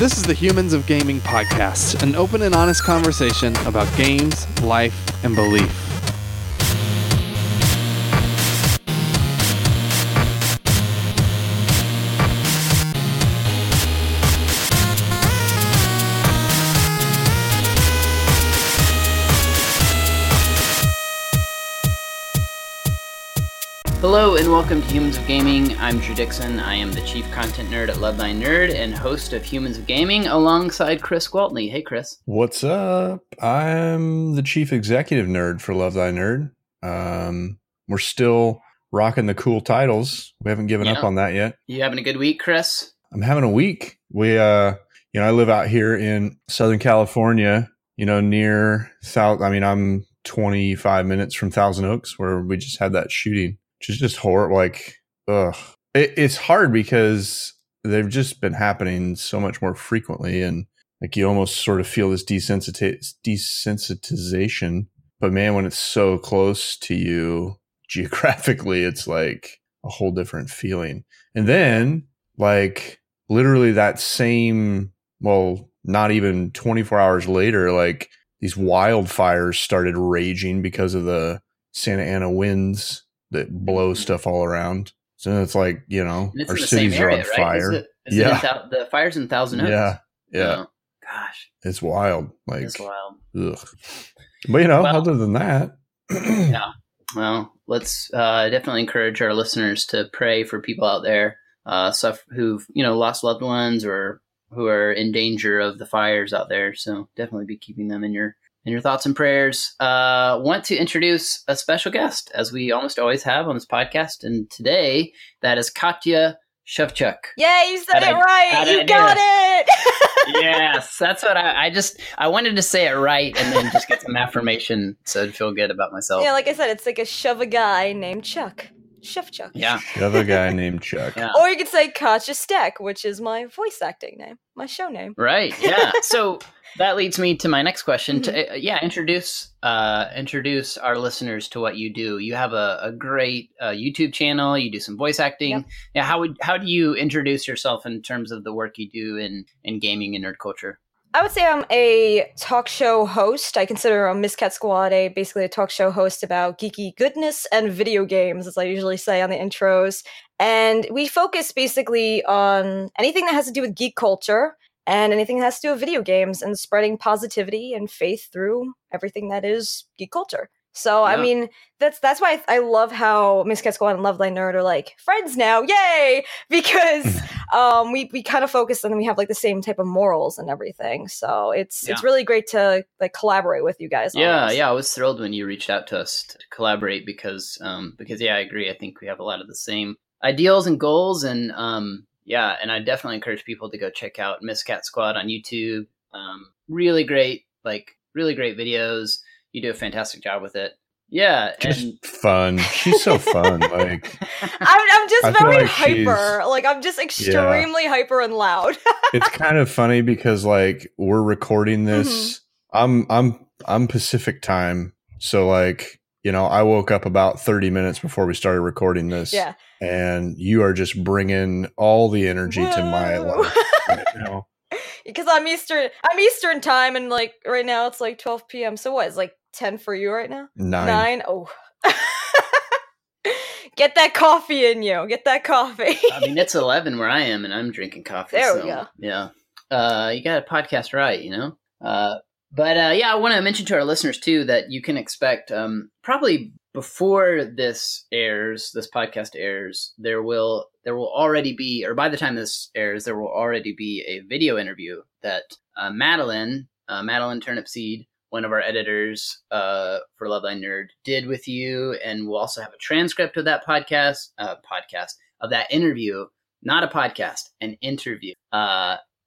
This is the Humans of Gaming podcast, an open and honest conversation about games, life, and belief. Hello and welcome to Humans of Gaming. I'm Drew Dixon. I am the chief content nerd at Love Thy Nerd and host of Humans of Gaming alongside Chris Gwaltney. Hey, Chris. What's up? I'm the chief executive nerd for Love Thy Nerd. Um, we're still rocking the cool titles. We haven't given Yeah. up on that yet. You having a good week, Chris? I'm having a week. We, uh, you know, I live out here in Southern California. You know, near South. I mean, I'm 25 minutes from Thousand Oaks, where we just had that shooting, which is just horrible. Like, ugh, it, it's hard because they've just been happening so much more frequently, and like you almost sort of feel this desensitiz- desensitization. But man, when it's so close to you geographically, it's like a whole different feeling. And then, like, literally that same, well, not even 24 hours later, like these wildfires started raging because of the Santa Ana winds that blow stuff all around. So it's like, you know, it's our in the same cities area, are on right? fire. Is it, is Yeah. the fire's in Thousand Oaks. Yeah. Yeah. Oh, gosh, It's wild. Like, that's wild. ugh. But, you know, Well- other than that, Yeah. Well, let's uh, definitely encourage our listeners to pray for people out there, uh, stuff who've you know lost loved ones or who are in danger of the fires out there. So definitely be keeping them in your in your thoughts and prayers. Uh, want to introduce a special guest, as we almost always have on this podcast, and today that is Katya Shevchuk. Yeah, you said How'd it I- right. how'd I You got it. yes, that's what I, I just I wanted to say it right and then just get some affirmation so I'd feel good about myself. yeah, like I said, it's like a shove a guy named Chuck. Chef Chuck. yeah. the other guy named Chuck. Yeah. Or you could say Katja Steck, which is my voice acting name, my show name. Right. Yeah. so that leads me to my next question. Mm-hmm. To, uh, yeah, introduce uh, introduce our listeners to what you do. You have a, a great uh, YouTube channel. You do some voice acting. Yep. Yeah. How would how do you introduce yourself in terms of the work you do in in gaming and nerd culture? I would say I'm a talk show host. I consider a Miss Cat Squad a basically a talk show host about geeky goodness and video games, as I usually say on the intros. And we focus basically on anything that has to do with geek culture and anything that has to do with video games and spreading positivity and faith through everything that is geek culture. So I mean, that's that's why I, I love how Miss Squad and Love Thy Nerd are like friends now, yay! Because um, we we kind of focus and we have like the same type of morals and everything. So it's it's really great to like collaborate with you guys. Yeah, yeah, I was thrilled when you reached out to us to collaborate because, um, because yeah, I agree. I think we have a lot of the same ideals and goals, and um, yeah, and I definitely encourage people to go check out Miss Cat Squad on YouTube. Um, really great, like really great videos. You do a fantastic job with it. Yeah, Just and fun. She's so fun. Like, I'm, I'm just I very like hyper. Like I'm just extremely hyper and loud. it's kind of funny because like we're recording this i'm i'm i'm pacific time so like you know i woke up about 30 minutes before we started recording this yeah. and you are just bringing all the energy to my life right now. because I'm Eastern. I'm Eastern time, and like right now it's like 12 p.m. So what? It's like 10 for you right now. nine, Nine. Oh. Get that coffee in you. Get that coffee. I mean it's eleven where I am, and I'm drinking coffee. There we go. Yeah, uh, you got a podcast right, you know. Uh, but uh, yeah, I want to mention to our listeners too that you can expect um, probably before this airs, this podcast airs, there will there will already be, or by the time this airs, there will already be a video interview that uh, Madeline, uh, Madeline Turnipseed, one of our editors uh, for Love Thy Nerd, did with you, and we'll also have a transcript of that podcast, uh, podcast of that interview, not a podcast, an interview.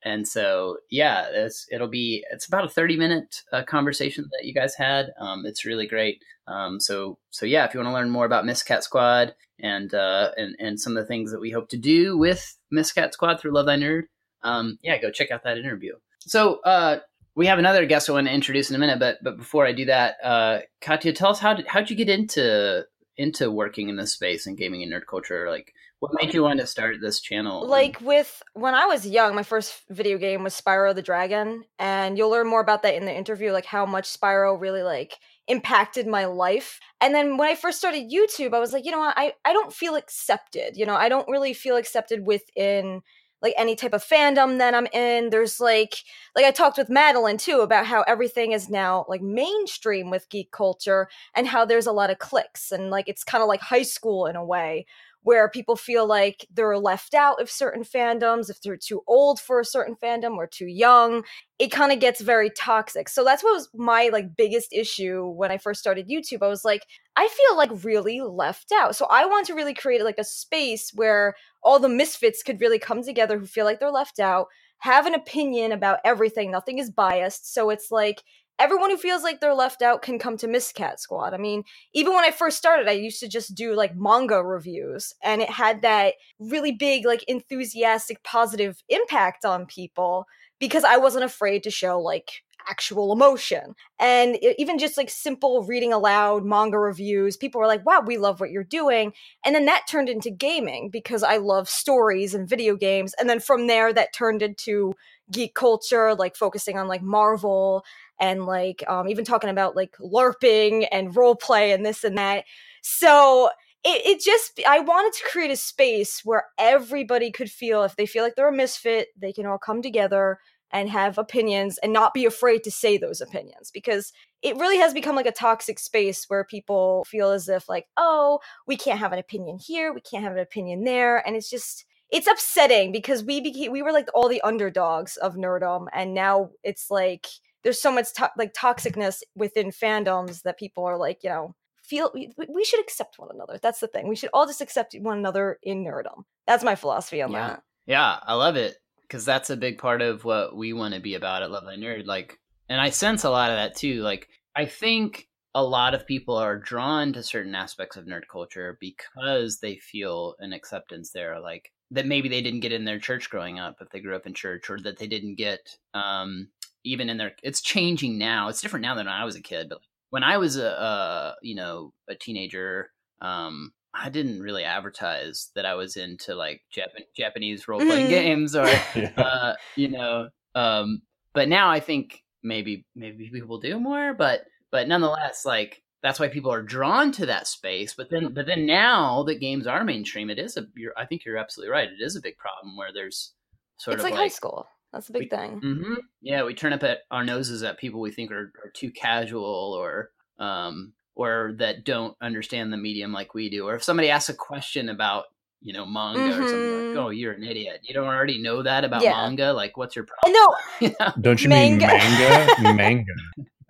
And so, yeah, it's, it'll be it's about a thirty minute uh, conversation that you guys had. Um, it's really great. Um, so so yeah, if you want to learn more about Miss Cat Squad and uh, and and some of the things that we hope to do with Miss Cat Squad through Love Thy Nerd, um, yeah, go check out that interview. So uh, we have another guest I want to introduce in a minute, but but before I do that, uh, Katya, tell us how did how'd you get into into working in this space and gaming and nerd culture? Like, what made you want to start this channel? like with when I was young, my first video game was Spyro the Dragon, and you'll learn more about that in the interview, like how much Spyro really like impacted my life. And then when I first started YouTube, I was like, you know what, I, I don't feel accepted. You know, I don't really feel accepted within like any type of fandom that I'm in. There's like like I talked with Madeline too about how everything is now like mainstream with geek culture and how there's a lot of cliques and like it's kind of like high school in a way where people feel like they're left out of certain fandoms, if they're too old for a certain fandom or too young, it kind of gets very toxic. So that's what was my like biggest issue when I first started YouTube. I was like, I feel like really left out. So I want to really create like a space where all the misfits could really come together who feel like they're left out, have an opinion about everything. Nothing is biased. So it's like everyone who feels like they're left out can come to Miscat Squad. I mean, even when I first started, I used to just do like manga reviews, and it had that really big, like enthusiastic, positive impact on people because I wasn't afraid to show like actual emotion. And it, even just like simple reading aloud manga reviews, people were like, wow, we love what you're doing. And then that turned into gaming because I love stories and video games. And then from there, that turned into geek culture, like focusing on like Marvel and like um, even talking about like LARPing and role play and this and that. So it, it just I wanted to create a space where everybody could feel if they feel like they're a misfit, they can all come together and have opinions and not be afraid to say those opinions because it really has become like a toxic space where people feel as if like oh we can't have an opinion here we can't have an opinion there and it's just it's upsetting because we became we were like all the underdogs of nerdom and now it's like there's so much to- like toxicness within fandoms that people are like you know feel we, we should accept one another that's the thing we should all just accept one another in nerdom that's my philosophy on yeah. that Yeah, I love it because that's a big part of what we want to be about at Love Thy Nerd. Like, and I sense a lot of that too. Like, I think a lot of people are drawn to certain aspects of nerd culture because they feel an acceptance there. Like that maybe they didn't get in their church growing up if they grew up in church, or that they didn't get um, even in their. It's changing now. It's different now than when I was a kid. But when I was a, a you know a teenager, um, I didn't really advertise that I was into like Jap- Japanese role playing Mhm. games or Yeah. uh, you know. Um, but now I think maybe maybe people do more, but but nonetheless, like that's why people are drawn to that space. But then but then now that games are mainstream, it is a. You're, I think you're absolutely right. It is a big problem where there's sort it's of like, high school that's a big we- thing hmm Yeah, we turn up at our noses at people we think are, are too casual or um or that don't understand the medium like we do. Or if somebody asks a question about you know manga or something like, oh, you're an idiot. You don't already know that about Yeah. manga. Like, what's your problem? I problem? know Don't you Manga. mean manga? manga.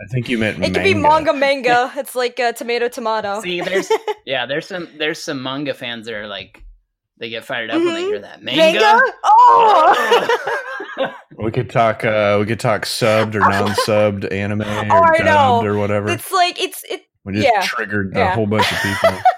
I think you meant it manga. could be manga manga it's like uh, tomato tomato See, there's yeah, there's some there's some manga fans that are like they get fired up when they Mhm. hear that manga. manga oh We could talk. Uh, we could talk subbed or non-subbed anime or Oh, I know. dubbed or whatever. it's like it's it we just yeah. triggered a whole bunch of people.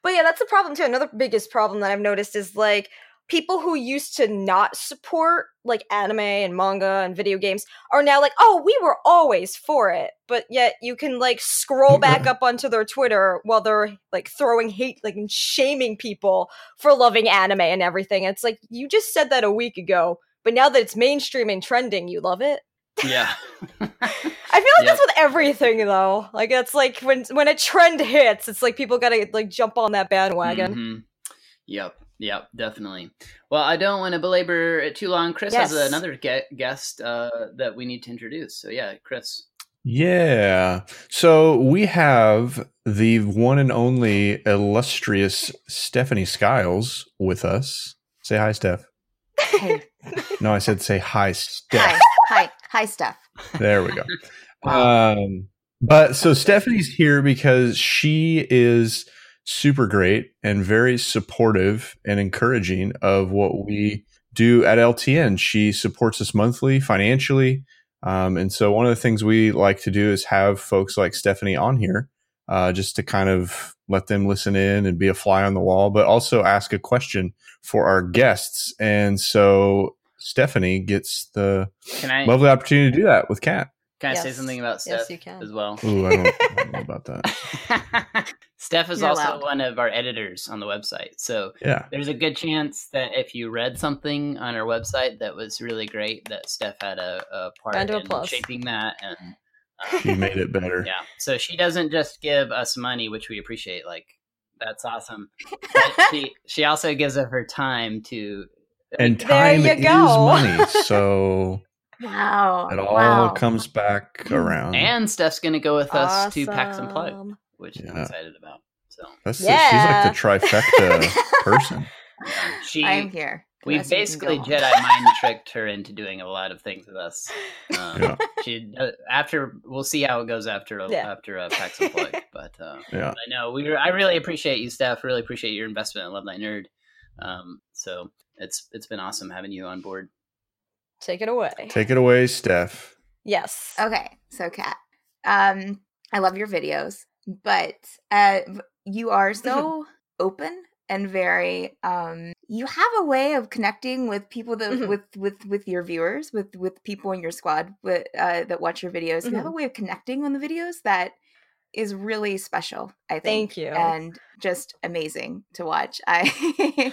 But yeah, that's the problem too. Another biggest problem that I've noticed is like people who used to not support like anime and manga and video games are now like, oh, we were always for it. But yet you can like scroll back up onto their Twitter while they're like throwing hate, like and shaming people for loving anime and everything. It's like you just said that a week ago, but now that it's mainstream and trending, you love it. yeah. I feel like that's with everything though. Like it's like when when a trend hits, it's like people gotta like jump on that bandwagon. Mhm. Yep. Yep, definitely. Well, I don't want to belabor it too long. Chris has another ge- guest uh, that we need to introduce. So yeah, Chris. Yeah. So we have the one and only illustrious Stephanie Skiles with us. Say hi, Steph. Hey, No, I said say hi, Steph. hi, hi, hi, Steph. There we go. Um, but so Stephanie's here because she is super great and very supportive and encouraging of what we do at LTN. She supports us monthly financially. Um, and so one of the things we like to do is have folks like Stephanie on here uh, just to kind of let them listen in and be a fly on the wall, but also ask a question for our guests. And so Stephanie gets the I lovely opportunity to do that with Kat. Can I say something about Yes, Steph you can. as well? Ooh, I don't, I don't know about that. Steph is You're also allowed. one of our editors on the website. So Yeah. there's a good chance that if you read something on our website that was really great, that Steph had a, a part Round of in applause. shaping that. And um, She made it better. yeah, so she doesn't just give us money, which we appreciate. Like that's awesome. But she she also gives up her time to. And time you is go. money. So wow. it all wow. comes back around. and Steph's going to go with us to PAX Unplugged, Awesome. which I'm excited about. So That's the- Yeah. she's like the trifecta person. yeah, she I'm here. We rest of you can basically. Jedi mind tricked her into doing a lot of things with us. Um, Yeah. She uh, after we'll see how it goes after Yeah. after uh, PAX Unplugged, but uh, Yeah. I know we. I really appreciate you, Steph. Really appreciate your investment in Love Thy Nerd. Um, so it's it's been awesome having you on board. Take it away. Take it away, Steph. yes. Okay, so Kat, um, I love your videos, but uh, you are so open and very um you have a way of connecting with people that Mhm. with with with your viewers with with people in your squad with uh that watch your videos you have Mm-hmm. a way of connecting on the videos that is really special i think Thank you. and just amazing to watch. I i Thank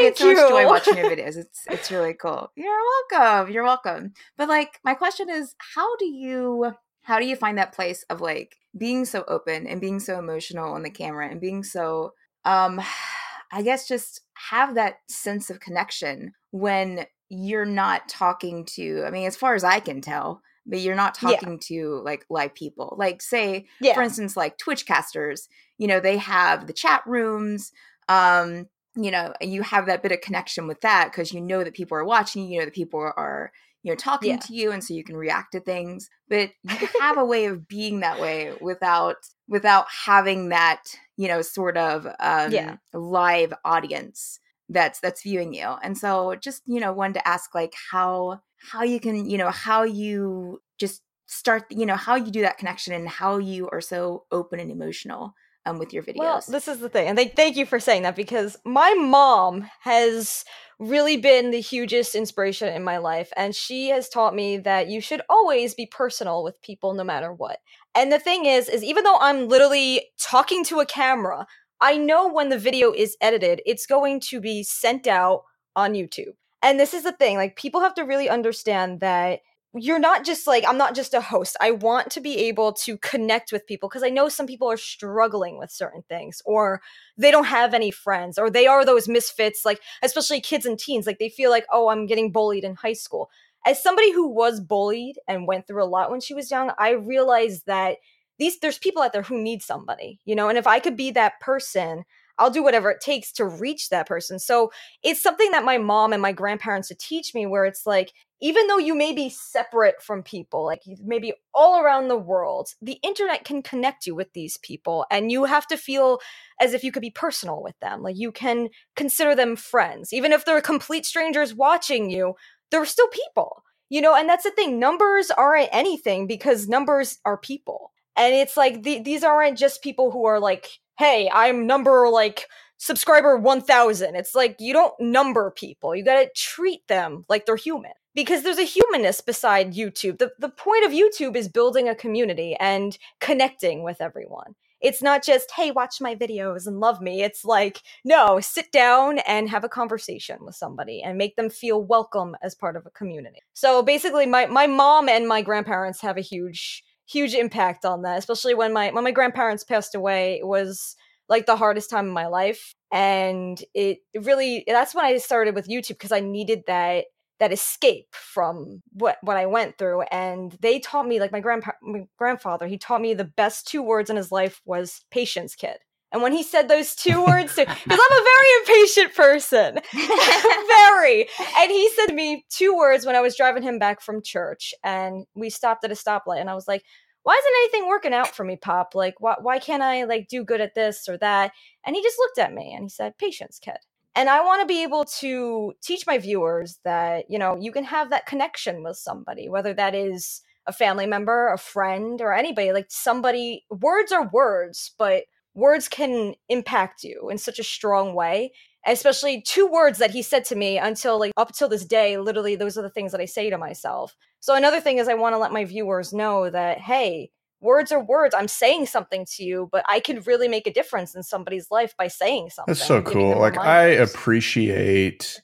get so much joy watching your videos. It's it's really cool. You're welcome you're welcome. But like my question is how do you how do you find that place of like being so open and being so emotional on the camera and being so um i guess just have that sense of connection when you're not talking to i mean as far as i can tell but you're not Yeah. talking to like live people like say Yeah. for instance like twitch casters you know they have the chat rooms um you know and you have that bit of connection with that because you know that people are watching you know that people are you know talking Yeah. to you and so you can react to things but you have a way of being that way without without having that you know sort of um Yeah. live audience that's that's viewing you and so just you know wanted to ask like how how you can you know how you just start you know how you do that connection and how you are so open and emotional um with your videos Well, this is the thing, and they, thank you for saying that because my mom has really been the hugest inspiration in my life, and she has taught me that you should always be personal with people no matter what. And the thing is, is even though I'm literally talking to a camera, I know when the video is edited, it's going to be sent out on YouTube. And this is the thing, like people have to really understand that you're not just like I'm not just a host. I want to be able to connect with people because I know some people are struggling with certain things or they don't have any friends or they are those misfits like especially kids and teens like they feel like oh I'm getting bullied in high school. As somebody who was bullied and went through a lot when she was young, I realized that these there's people out there who need somebody, you know, and if I could be that person, I'll do whatever it takes to reach that person. So it's something that my mom and my grandparents would teach me where it's like even though you may be separate from people, like maybe all around the world, the internet can connect you with these people, and you have to feel as if you could be personal with them. Like you can consider them friends, even if they're complete strangers watching you. They're still people, you know. And that's the thing. Numbers aren't anything because numbers are people, and it's like the, these aren't just people who are like, "Hey, I'm number like." subscriber 1000 it's like you don't number people you got to treat them like they're human. Because there's a humanness beside youtube. The, the point of youtube is building a community and connecting with everyone. It's not just hey watch my videos and love me. It's like no sit down and have a conversation with somebody and make them feel welcome as part of a community. So basically my, my mom and my grandparents have a huge huge impact on that especially when my when my grandparents passed away it was like the hardest time in my life and it really that's when i started with youtube because i needed that that escape from what what i went through and they taught me like my grandpa my grandfather he taught me the best two words in his life was patience kid. And when he said those two words to, because i'm a very impatient person very and he said to me two words when i was driving him back from church and we stopped at a stoplight and i was like why isn't anything working out for me pop? Like why, why can't i like do good at this or that? And he just looked at me and he said patience kid. And i want to be able to teach my viewers that you know you can have that connection with somebody whether that is a family member a friend or anybody. Like somebody words are words but words can impact you in such a strong way especially two words that he said to me until like up till this day literally those are the things that i say to myself so another thing is i want to let my viewers know that hey words are words i'm saying something to you but i can really make a difference in somebody's life by saying something That's so cool. Like I appreciate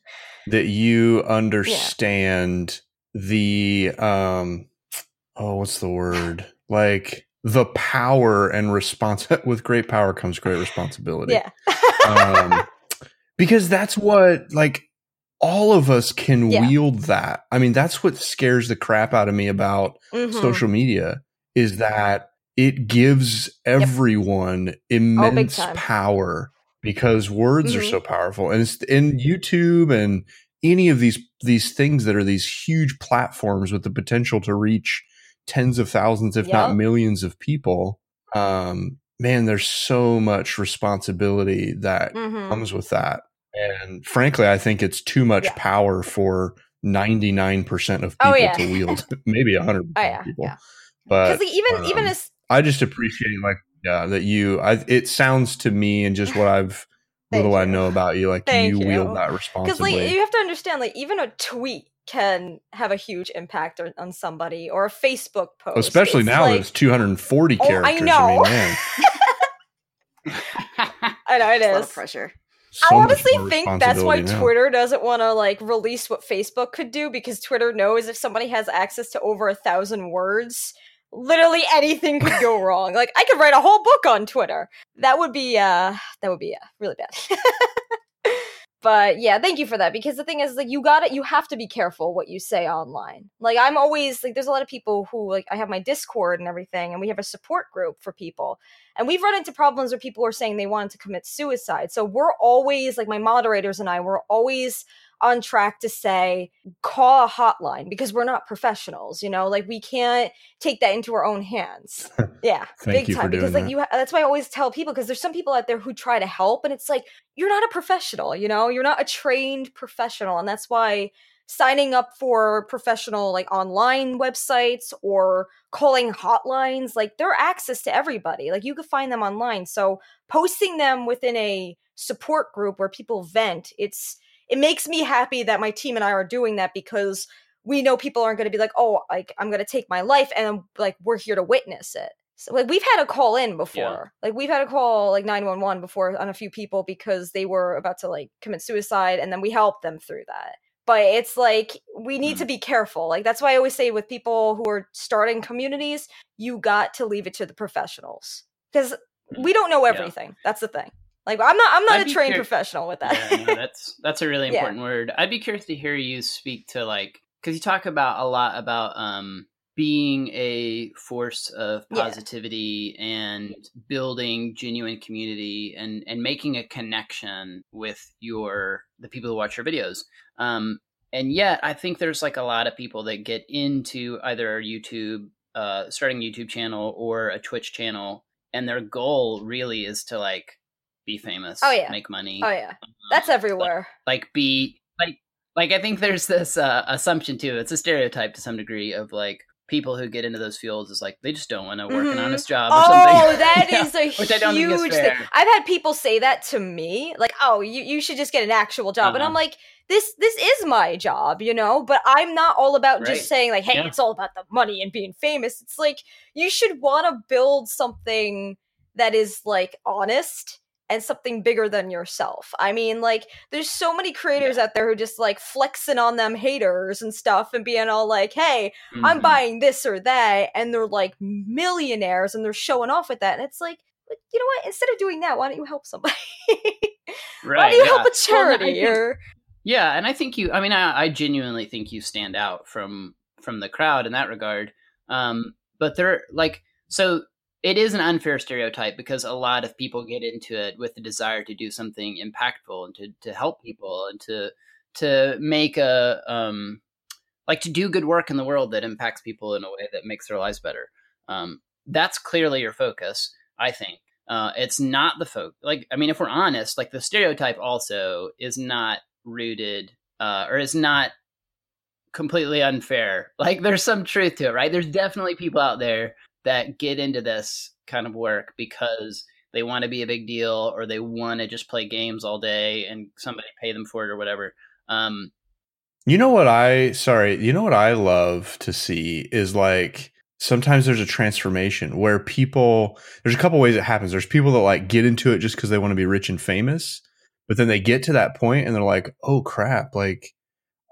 that you understand the um oh what's the word? Like the power and response with great power comes great responsibility. yeah um, because that's what like all of us can Yeah. wield that. I mean, that's what scares the crap out of me about Mhm. social media is that it gives everyone immense time. power because words are Mhm. so powerful and it's in YouTube and any of these these things that are these huge platforms with the potential to reach tens of thousands if not millions of people um man there's so much responsibility that Mhm. comes with that and frankly i think it's too much Yeah. power for 99% of Oh, people yeah. to wield maybe 100 Oh, yeah, people yeah. but because even even um, as i just appreciate like yeah that you i it sounds to me and just what i've Thank little i know about you like Thank you, you. wield that because like you have to understand like even a tweet can have a huge impact on, on somebody or a facebook post especially It's now like, that it's 240 Oh, I characters know. mean, man, i know It's a lot of pressure. So I honestly think that's why now. Twitter doesn't want to like release what Facebook could do because Twitter knows if somebody has access to over a thousand words, literally anything could go wrong. Like I could write a whole book on Twitter. That would be uh that would be uh, really bad. but yeah, thank you for that because the thing is like you got it you have to be careful what you say online. Like I'm always like there's a lot of people who like I have my Discord and everything and we have a support group for people and we've run into problems where people are saying they wanted to commit suicide. So we're always like my moderators and I we're always on track to say call a hotline because we're not professionals, you know? Like we can't take that into our own hands. Yeah, Thank big you for time because like that. you ha- that's why I always tell people because there's some people out there who try to help and it's like you're not a professional, you know? You're not a trained professional and that's why signing up for professional like online websites or calling hotlines like they're access to everybody like you could find them online so posting them within a support group where people vent it's it makes me happy that my team and i are doing that because we know people aren't going to be like oh like i'm going to take my life and like we're here to witness it. So like we've had a call in before. Like we've had a call like 911 before on a few people because they were about to like commit suicide and then we helped them through that. But it's like we need to mm. be careful. Like that's why i always say with people who are starting communities you got to leave it to the professionals because mm. we don't know Yeah. everything. That's the thing like i'm not i'm not I'd a trained cur- professional with that yeah, no, that's that's a really Yeah. important word. I'd be curious to hear you speak to like because you talk about a lot about um being a force of Yeah. positivity and building genuine community and and making a connection with your the people who watch your videos. Um and yet I think there's like a lot of people that get into either YouTube uh starting a YouTube channel or a Twitch channel and their goal really is to like be famous, Oh, yeah. make money oh yeah that's um, everywhere like be like like i think there's this uh, assumption too it's a stereotype to some degree of like people who get into those fields is like they just don't want to work an Mhm. honest job or Oh, something that Yeah, is a which I don't think is huge thing. I've had people say that to me, like, "Oh, you, you should just get an actual job," and I'm Uh-huh. like, "This this is my job, you know." But I'm not all about Right. just saying like, "Hey, Yeah. it's all about the money and being famous." It's like you should want to build something that is like honest and something bigger than yourself. I mean, like, there's so many creators out there who just like flexing on them haters and stuff and being all like, "Hey, I'm Mhm. buying this or that, and they're like millionaires and they're showing off with that. And it's like, you know what? Instead of doing that, why don't you help somebody? why don't you yeah. help a Well, charity think- or yeah and i think you i mean I, I genuinely think you stand out from from the crowd in that regard um but there like so it is an unfair stereotype because a lot of people get into it with the desire to do something impactful and to, to help people and to to make a um like to do good work in the world that impacts people in a way that makes their lives better. Um that's clearly your focus i think. Uh it's not the folk like i mean if we're honest like the stereotype also is not rooted uh or is not completely unfair. Like there's some truth to it right? There's definitely people out there that get into this kind of work because they want to be a big deal or they want to just play games all day and somebody pay them for it or whatever. Um, You know what I sorry, you know what I love to see is like sometimes there's a transformation where people there's a couple ways it happens. There's people that like get into it just because they want to be rich and famous, but then they get to that point and they're like, "Oh crap, like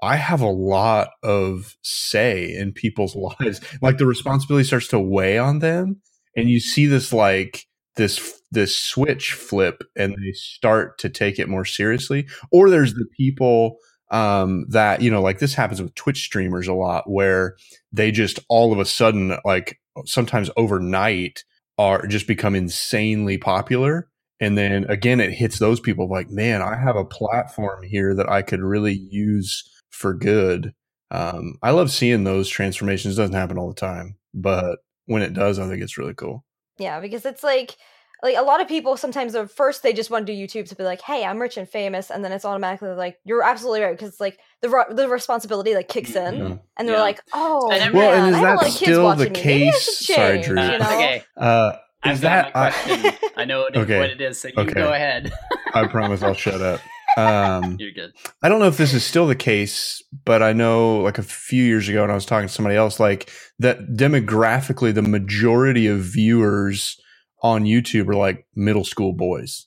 I have a lot of say in people's lives." Like the responsibility starts to weigh on them and you see this like this this switch flip and they start to take it more seriously. Or there's the people um that you know like this happens with twitch streamers a lot where they just all of a sudden like sometimes overnight are just become insanely popular and then again it hits those people like man i have a platform here that i could really use for good um i love seeing those transformations it doesn't happen all the time but when it does i think it's really cool Yeah, because it's like like a lot of people sometimes at first they just want to do YouTube to be like, "Hey, I'm rich and famous," and then it's automatically like, "You're absolutely right," because it's like the ro- the responsibility like kicks in, Yeah. and they're Yeah. like, "Oh, And Well, man, and is I have a that lot of kids still the watching me. Case? Sorry, change," Drew. You know? okay, uh I've is got that my I, question. I know what it, Okay. what it is, so you Okay. go ahead. I promise i'll shut up um You're good. I don't know if this is still the case, but I know like a few years ago when I was talking to somebody else, like that demographically, the majority of viewers on YouTube are like middle school boys.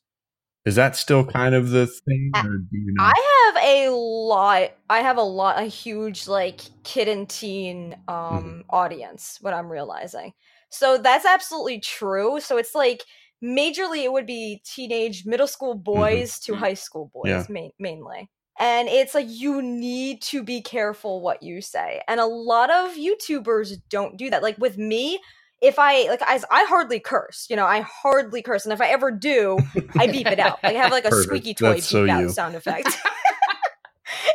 Is that still kind of the thing? Or do you know? I have a lot. I have a lot, a huge like kid and teen um Mm-hmm. audience. What I'm realizing, so that's absolutely true. So it's like majorly it would be teenage, middle school boys to Mhm. high school boys Mm-hmm. Yeah. main, mainly. And it's like you need to be careful what you say. And a lot of YouTubers don't do that. Like with me, if I like as I hardly curse, you know, I hardly curse, and if I ever do, I beep it out. Like I have like a Perfect. squeaky toy That's so beep out you. sound effect.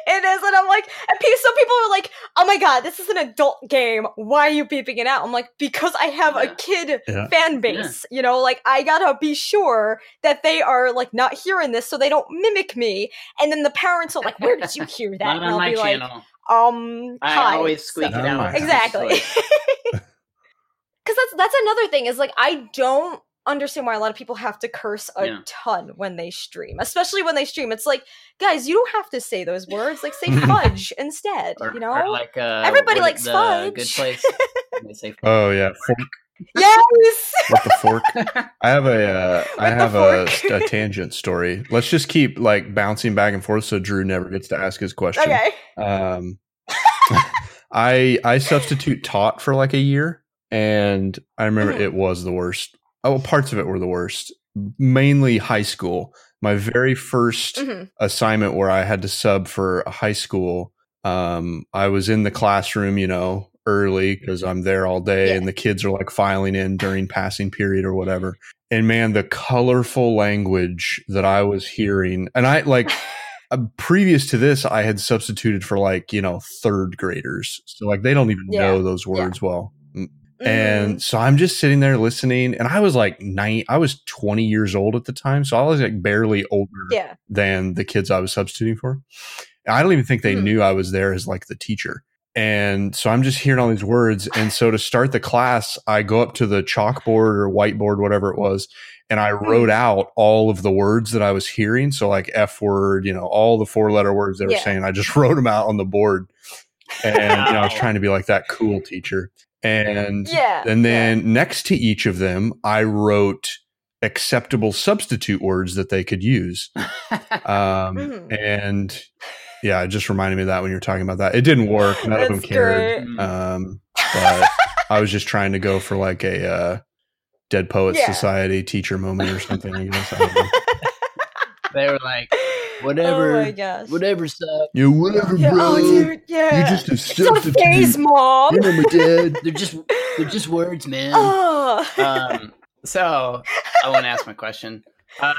it is, and I'm like, and pe- some people are like, "Oh my god, this is an adult game. Why are you beeping it out?" I'm like, because I have Yeah. a kid Yeah. fan base. You know, like I gotta be sure that they are like not hearing this, so they don't mimic me. And then the parents are like, "Where did you hear that?" Not and I'll my be channel. like, "Um, I hi." always squeak So- it out. Oh exactly because that's that's another thing is like i don't understand why a lot of people have to curse a Yeah. ton when they stream especially when they stream it's like guys you don't have to say those words like say fudge instead Or, you know like uh, Everybody likes the fudge. Good place. They say oh yeah, fork, yes what the fork? I have a uh, I have a, a tangent story. Let's just keep like bouncing back and forth so Drew never gets to ask his question. okay Um, I I substitute taught for like a year, and I remember Mhm. it was the worst. Oh, parts of it were the worst. Mainly high school. My very 1st Mhm. assignment where I had to sub for a high school. Um, I was in the classroom, you know, early because I'm there all day, Yeah. and the kids are like filing in during passing period or whatever. And man, the colorful language that I was hearing, and I like uh, previous to this, I had substituted for like, you know, third graders. So like they don't even Yeah. know those words well. Mm. And so I'm just sitting there listening and I was like nine, I was 20 years old at the time. So I was like barely older yeah than the kids I was substituting for. I don't even think they Mhm. knew I was there as like the teacher. And so I'm just hearing all these words. And so to start the class, I go up to the chalkboard or whiteboard, whatever it was, and I wrote out all of the words that I was hearing. So like F word, you know, all the four letter words they were Yeah. saying. I just wrote them out on the board. And you know, I was trying to be like that cool teacher. And yeah and then next to each of them, I wrote acceptable substitute words that they could use. Um, Mhm. And yeah, it just reminded me of that when you were talking about that. It didn't work. None of them cared. great. Mm. Um, but I was just trying to go for like a uh, Dead Poets Yeah. Society teacher moment or something. I guess. I they were like, whatever, oh my gosh whatever suck. Yeah, whatever, yeah, bro. oh dude yeah You're just a it's not a substitute. phase mom You know, my dad. They're just they're just words, man. oh um, so I want to ask my question. Uh,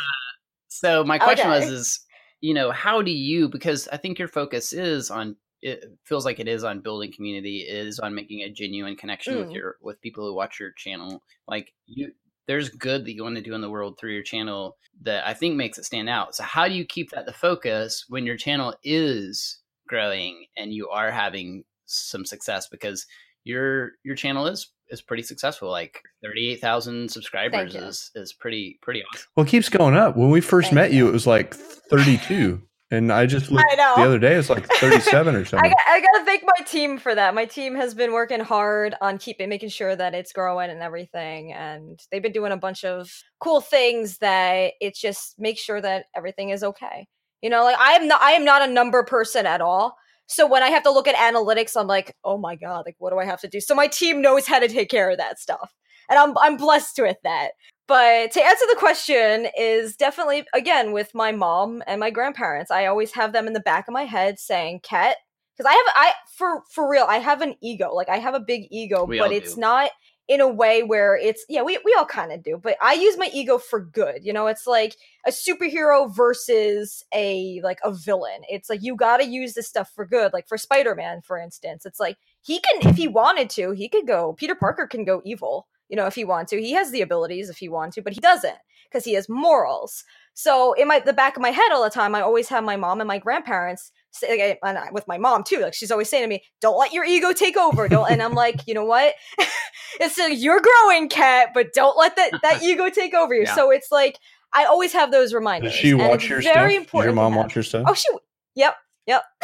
so my question Okay. was, is you know, how do you? Because I think your focus is on. It feels like it is on building community, is on making a genuine connection with Mm. your with people who watch your channel. Like you, there's good that you want to do in the world through your channel that I think makes it stand out. So how do you keep that the focus when your channel is growing and you are having some success? Because your your channel is is pretty successful. Like thirty eight thousand subscribers is is pretty pretty awesome. Well, it keeps going up. When we first Thank met you. you, it was like 32. And I just looked I the other day, it's like 37 or I, something. got- I gotta thank my team for that. My team has been working hard on keeping, making sure that it's growing and everything, and they've been doing a bunch of cool things that it just makes sure that everything is okay. You know, like I am not, I am not a number person at all. So when I have to look at analytics, I'm like, oh my god, like what do I have to do? So my team knows how to take care of that stuff, and I'm I'm blessed with that. But to answer the question is definitely again with my mom and my grandparents. I always have them in the back of my head saying, "Cat," because I have I for for real. I have an ego. Like I have a big ego, We but it's do. not in a way where it's yeah. We we all kind of do, but I use my ego for good. You know, it's like a superhero versus a like a villain. It's like you got to use this stuff for good. Like for Spider-Man, for instance, it's like he can if he wanted to, he could go Peter Parker can go evil, you know, if he wanted to. He has the abilities if he wanted to, but he doesn't because he has morals. So in my the back of my head all the time, I always have my mom and my grandparents say, like, and I- with my mom too. Like she's always saying to me, "Don't let your ego take over." Don't, and I'm like, you know what? it's like you're growing, cat, but don't let that that ego take over you. Yeah. So it's like I always have those reminders. Does she watch your very stuff? Does your mom watch your stuff? Oh, she. Yep. Yep.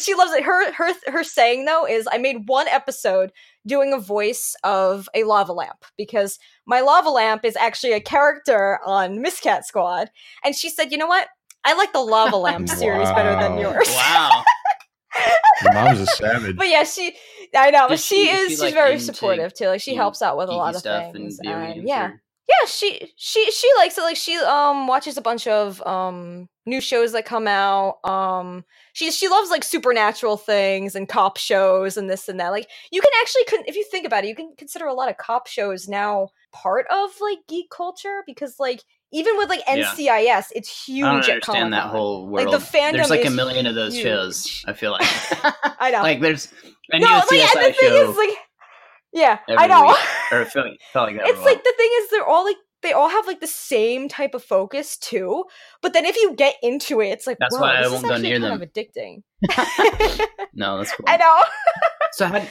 and she loves it. Her her her saying though is, I made one episode doing a voice of a lava lamp because my lava lamp is actually a character on Miscat Squad, and she said, you know what? I like the lava lamp series better than yours. Wow. Your mom's a savage. But yeah, she. I know, but she, she- is is. she, she's like, very supportive too. Like she helps out with a lot of stuff things. and and yeah, or- yeah she she she likes it like she um watches a bunch of um new shows that come out um she she loves like supernatural things and cop shows and this and that like you can actually con- if you think about it you can consider a lot of cop shows now part of like geek culture because like even with like Yeah. NCIS it's huge I don't understand that whole Like, world. the fandom there's like a million of those huge. shows. I feel like. I know like there's a no like and the thing show is like yeah I know week. or felt, felt like it's like the thing is they're all like they all have like the same type of focus too but then if you get into it it's like That's why I won't go near kind them. of addicting no, that's cool. i know So how,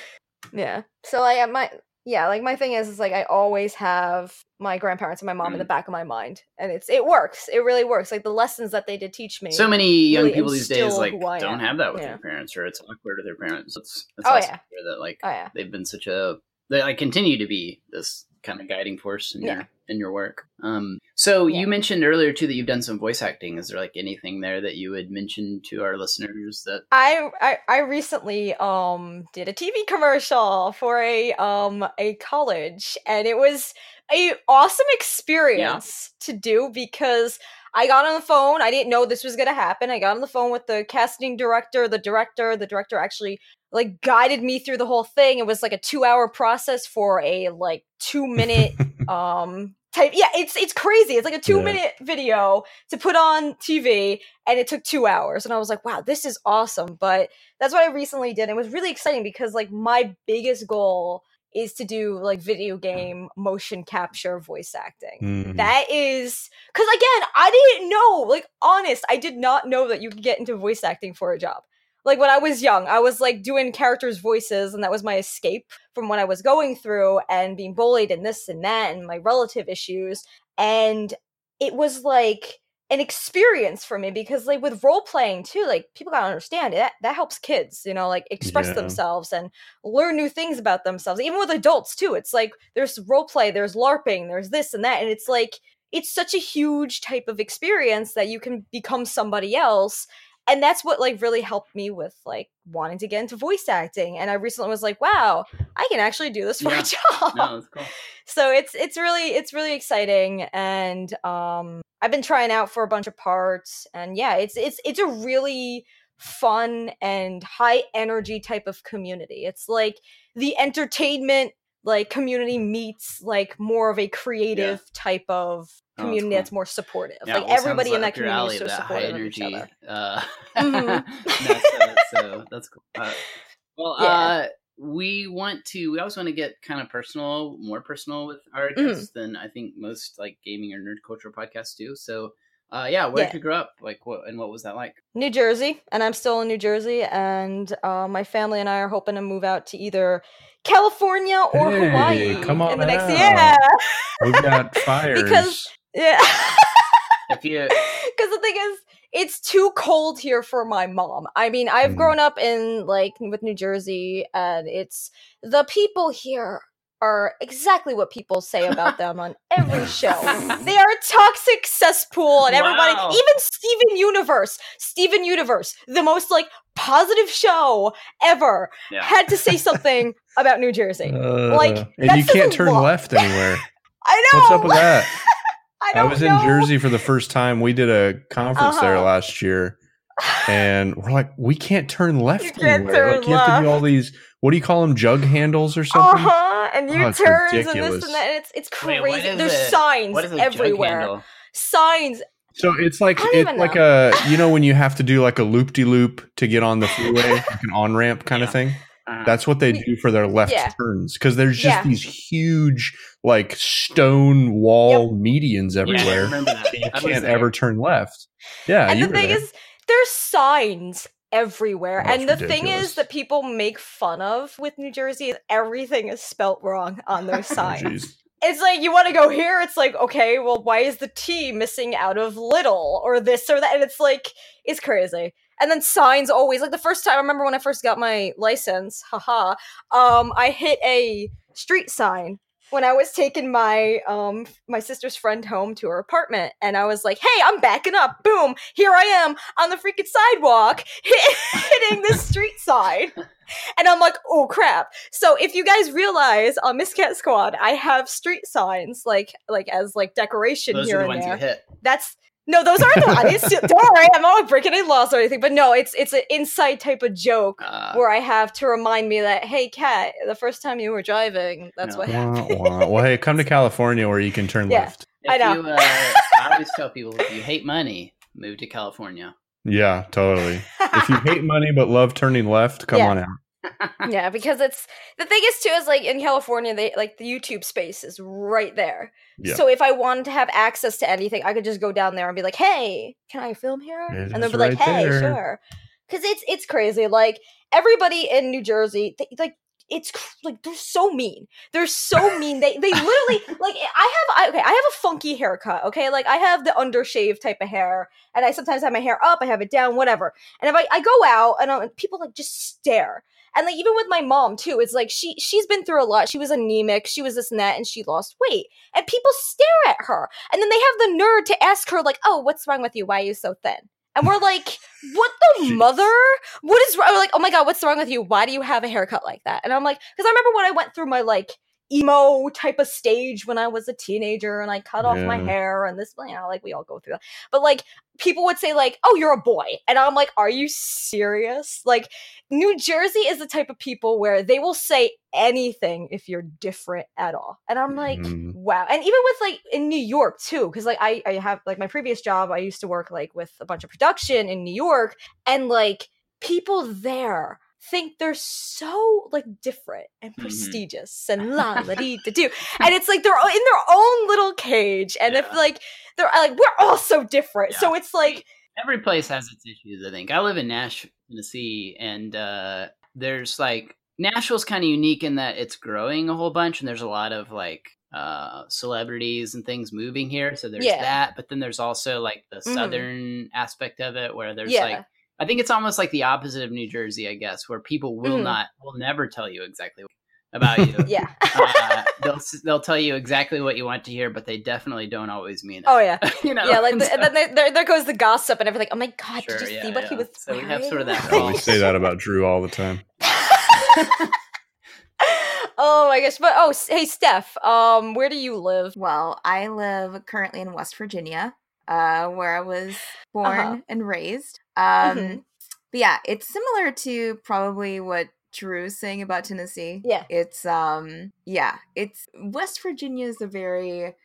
yeah so like my yeah like my thing is is like i always have my grandparents and my mom in the Mm. back of my mind and it's it works it really works like the lessons that they did teach me so many young really people these days like don't have that with Yeah. their parents, or it's awkward with their parents. It's, it's Oh, awesome yeah. that like oh yeah they've been such a they I continue to be this kind of guiding force in Yeah. your in your work. Um, so Yeah. you mentioned earlier too that you've done some voice acting. Is there like anything there that you would mention to our listeners that I, I I recently um did a TV commercial for a um a college and it was a awesome experience to do because I got on the phone. I didn't know this was gonna happen. I got on the phone with the casting director, the director. The director actually like guided me through the whole thing. It was like a two hour process for a like two minute um type yeah it's it's crazy it's like a two Yeah. minute video to put on tv and it took two hours and i was like wow this is awesome but that's what i recently did it was really exciting because like my biggest goal is to do like video game motion capture voice acting Mhm. that is because again i didn't know like honest i did not know that you could get into voice acting for a job like when i was young i was like doing characters voices and that was my escape from what i was going through and being bullied and this and that and my relative issues and it was like an experience for me because like with role playing too like people gotta understand it that, that helps kids you know like express Yeah. themselves and learn new things about themselves even with adults too it's like there's role play there's larping there's this and that and it's like it's such a huge type of experience that you can become somebody else and that's what like really helped me with like wanting to get into voice acting and i recently was like wow i can actually do this for Yeah. a job no, that's cool. so it's it's really it's really exciting and um i've been trying out for a bunch of parts and yeah it's it's it's a really fun and high energy type of community it's like the entertainment like community meets like more of a creative type of Oh, that's community cool. that's more supportive Yeah, like well, everybody in that community alley, is so that high supportive energy. of each other Uh, Mhm. that's, uh, so that's cool. Uh, well, Yeah. uh, we want to. We always want to get kind of personal, more personal with our Mhm. guests than I think most like gaming or nerd culture podcasts do. So Uh, yeah, where Yeah. did you grow up? Like, what and what was that like? New Jersey, and I'm still in New Jersey, and uh, my family and I are hoping to move out to either California or Hey, Hawaii come on in the next year. yeah. We've got fires. Because- Yeah. If you, Because the thing is, it's too cold here for my mom. I mean, I've Mhm. grown up in like with New Jersey, and it's the people here are exactly what people say about them on every show. They are a toxic cesspool, and everybody, Wow. even Steven Universe, Steven Universe, the most like positive show ever, yeah. had to say something about New Jersey. Uh, like, and that you can't turn lot. left anywhere. I know. What's up with that? I, I don't was know. in Jersey for the first time. We did a conference there Uh-huh. last year, and we're like, we can't turn left You can't anywhere. turn like, you have to do all these. What do you call them? Jug handles or something? Uh something? huh. And Oh, U it's turns and this and that. And it's it's Wait, crazy. what is There's it? signs What is a everywhere. Signs. So it's like it's like know. a you know when you have to do like a loop de loop to get on the freeway, like an on ramp kind of thing. Uh, That's what they do for their left Yeah. turns because there's just Yeah. these huge like stone wall medians everywhere. remember that. you I can't there. ever turn left. Yeah, and you the thing there. is, there's signs everywhere. Oh, and it's the thing is that people make fun of with New Jersey is everything is spelt wrong on those Oh, signs. jeez. it's like you want to go here. It's like okay, well, why is the T missing out of little or this or that? And it's like it's crazy. And then signs always like the first time I remember when I first got my license, haha. Um, I hit a street sign when I was taking my um my sister's friend home to her apartment, and I was like, "Hey, I'm backing up! Boom! Here I am on the freaking sidewalk, hitting this street sign." And I'm like, "Oh crap!" So if you guys realize on Miscat Squad, I have street signs like like as like decoration Those here are the and ones there. you hit. That's no, those aren't the ones. Don't worry, I'm not breaking any laws or anything. But no, it's it's an inside type of joke Uh, where I have to remind me that, hey, Kat, the first time you were driving, that's No. what Wah, happened. wah. Well, hey, come to California where you can turn Yeah. left. if I know. You, uh, I always tell people if you hate money, move to California. Yeah, totally. if you hate money but love turning left, come Yeah. on out. Yeah, because it's the thing is too is like in California, they like the YouTube space is right there. Yeah. So if I wanted to have access to anything, I could just go down there and be like, "Hey, can I film here?" It and they'll be like, right "Hey, there. sure." Because it's it's crazy. Like everybody in New Jersey, they, like it's like they're so mean. They're so mean. They they literally like I have I, okay. I have a funky haircut. Okay, like I have the undershave type of hair, and I sometimes have my hair up. I have it down, whatever. And if I, I go out and i people like just stare. And like even with my mom too, it's like she she's been through a lot. She was anemic, she was this and that, and she lost weight. And people stare at her, and then they have the nerve to ask her like, "Oh, what's wrong with you? Why are you so thin?" And we're like, "What the Jeez. mother? What is wrong?" We're like, "Oh my god, what's wrong with you? Why do you have a haircut like that?" And I'm like, because I remember when I went through my like emo type of stage when I was a teenager, and I cut off my hair, and this, you know, like we all go through that. But like people would say like, "Oh, you're a boy," and I'm like, "Are you serious?" Like New Jersey is the type of people where they will say anything if you're different at all. And I'm like, Mhm. wow. And even with like in New York too, because like I, I have like my previous job, I used to work like with a bunch of production in New York, and like people there think they're so like different and Mhm. prestigious and la la dee da do. And it's like they're all in their own little cage. And if like they're like we're all so different. So it's like Every place has its issues, I think. I live in Nashville, Tennessee, and uh, there's like Nashville's kind of unique in that it's growing a whole bunch, and there's a lot of like uh, celebrities and things moving here. So there's Yeah. that, but then there's also like the Mhm. southern aspect of it, where there's Yeah. like I think it's almost like the opposite of New Jersey, I guess, where people will Mhm. not, will never tell you exactly about you. yeah. uh, they'll they'll tell you exactly what you want to hear, but they definitely don't always mean it. oh yeah. you know, yeah, like and the, so- and then there, there, there goes the gossip and everything. Oh my god, Sure, did you yeah, see what he was So we have sort of that we say that about Drew all the time. oh my gosh! But oh, s- hey Steph, um, where do you live? Well, I live currently in West Virginia, uh, where I was born Uh-huh. and raised. Um, Mhm. But yeah, it's similar to probably what Drew's saying about Tennessee. Yeah. It's um, yeah, it's West Virginia is a very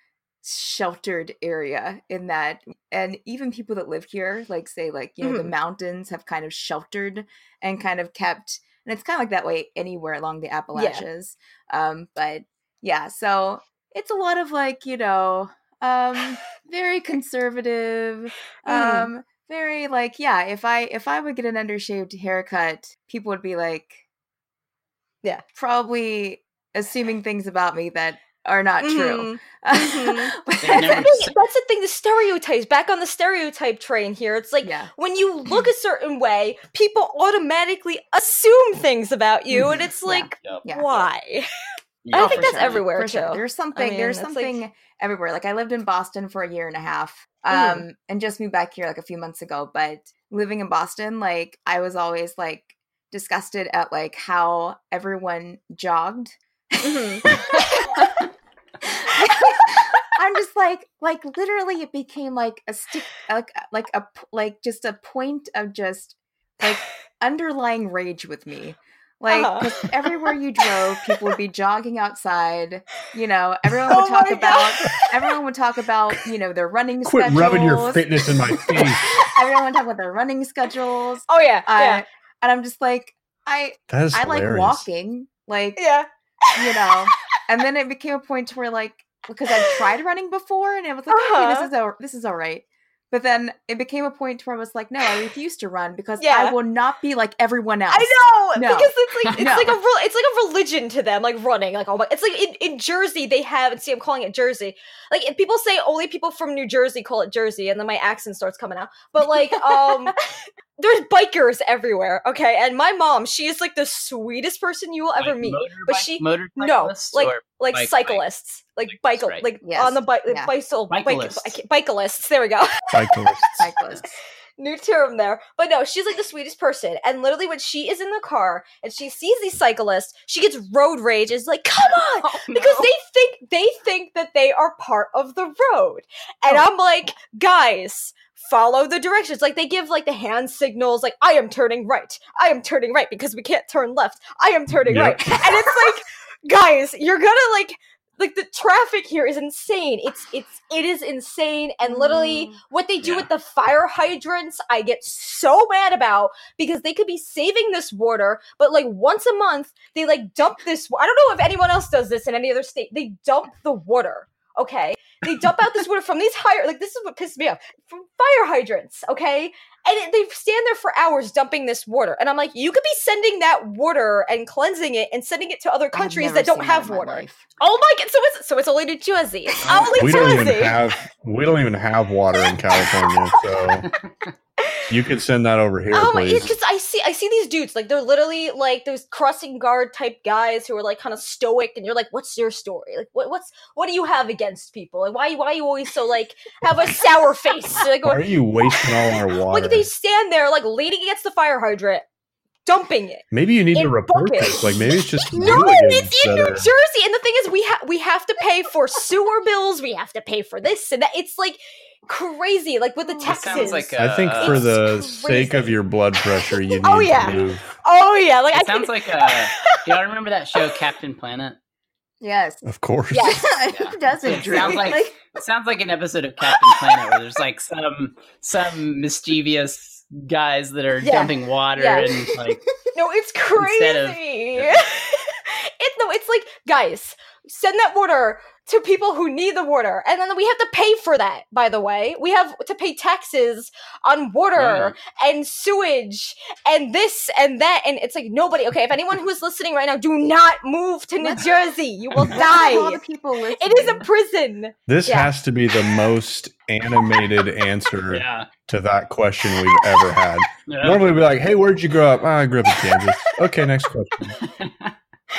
sheltered area in that and even people that live here like say like you know the Mhm. mountains have kind of sheltered and kind of kept and it's kind of like that way anywhere along the appalachians um but yeah so it's a lot of like you know um, very conservative. Mhm. Um, very like yeah. If I if I would get an undershaved haircut, people would be like, Yeah. probably assuming things about me that are not true. Mhm. Mhm. They've That's the, thing, that's the thing. The stereotypes. Back on the stereotype train here. It's like yeah. when you look a certain way, people automatically assume things about you, and it's like, Yeah. why? Yeah. I Oh, think that's sure. everywhere For sure. too. There's something. mean, there's it's like- something everywhere. Like I lived in Boston for a year and a half, Mhm. um, and just moved back here like a few months ago. But living in Boston, like I was always like disgusted at like how everyone jogged. Mhm. I'm just like, like literally, it became like a stick, like like a like just a point of just like underlying rage with me. Like Uh-huh. 'cause everywhere you drove, people would be jogging outside. You know, everyone Oh would talk about everyone would talk about you know their running Quit schedules. rubbing your fitness in my face. Everyone would talk about their running schedules. Oh yeah, yeah, Uh, and I'm just like, I That is I like walking. Like yeah. you know and then it became a point to where like because i've tried running before and it was like Uh-huh. this is all, this is all right but then it became a point where i was like no i refuse to run because Yeah. i will not be like everyone else I know No. because it's like it's No. like a it's like a religion to them, like running. Like oh my, it's like in, in Jersey they have. And see, I'm calling it Jersey. Like if people say only people from New Jersey call it Jersey, and then my accent starts coming out. But like um, there's bikers everywhere. Okay, and my mom, she is like the sweetest person you will ever Like meet. motorbike- but she- no, like- Like bike- cyclists, like Cyclists, bike, right. like Yes. on the bike, Yeah. bicycle, bike, Bikelists. bike, bikelists. There we go. Cyclists. cyclists new term there. But no, she's like the sweetest person. And literally, when she is in the car and she sees these cyclists, she gets road rage. Is like, come oh, on, Oh, because no. they think they think that they are part of the road. And Oh. I'm like, guys. Follow the directions. Like they give like the hand signals, like I am turning right. I am turning right because we can't turn left. I am turning Yep. right. And it's like, guys, you're gonna like like the traffic here is insane. It's it's it is insane. And literally Mm. what they do Yeah. with the fire hydrants, I get so mad about because they could be saving this water, but like once a month they like dump this. I don't know if anyone else does this in any other state. They dump the water. Okay, they dump out this water from these higher. Like this is what pissed me off from fire hydrants. Okay, and it, they stand there for hours dumping this water, and I'm like, you could be sending that water and cleansing it and sending it to other countries that don't have in water. life. Oh my god! So it's so it's only New Jersey. It's only we don't even have we don't even have water in California, so you could send that over here, Oh my! please. Because I see, I see these dudes like they're literally like those crossing guard type guys who are like kind of stoic, and you're like, "What's your story? Like, what, what's what do you have against people? Like, why, why are you always so like have a sour face? Like, Why are you wasting all our water? like they stand there like leaning against the fire hydrant, dumping it. maybe you need to report buckets. this. Like maybe it's just No, it's in New are- Jersey, and the thing is, we have we have to pay for sewer bills. We have to pay for this and that. It's like crazy, like with the It It taxes. like I think uh, for the crazy. sake of your blood pressure, you need Oh, yeah. to move. oh yeah, like I It think sounds like uh, y'all remember that show Captain Planet? Yes. Of course. Yes. Who doesn't It drink? sounds like it sounds like an episode of Captain Planet where there's like some some mischievous guys that are Yeah. dumping water Yeah. and like No, it's crazy. Instead of- it no, it's like guys, send that water to people who need the water, and then we have to pay for that. By the way, we have to pay taxes on water mm. and sewage and this and that, and it's like nobody. Okay, if anyone who is listening right now, do not move to New Jersey. You will Let's all die. the people listening. It is a prison. This Yeah. has to be the most animated answer yeah. to that question we've ever had. yeah. Normally we'd be like, hey, where'd you grow up? "Oh, I grew up in Kansas. Okay, next question.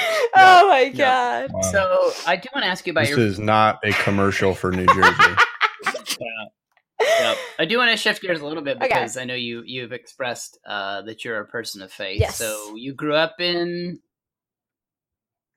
Oh my Yeah. god. Wow. So I do want to ask you about this your is not a commercial for New Jersey. Yep. I do want to shift gears a little bit Okay. because I know you you've expressed uh, that you're a person of faith. Yes. So you grew up in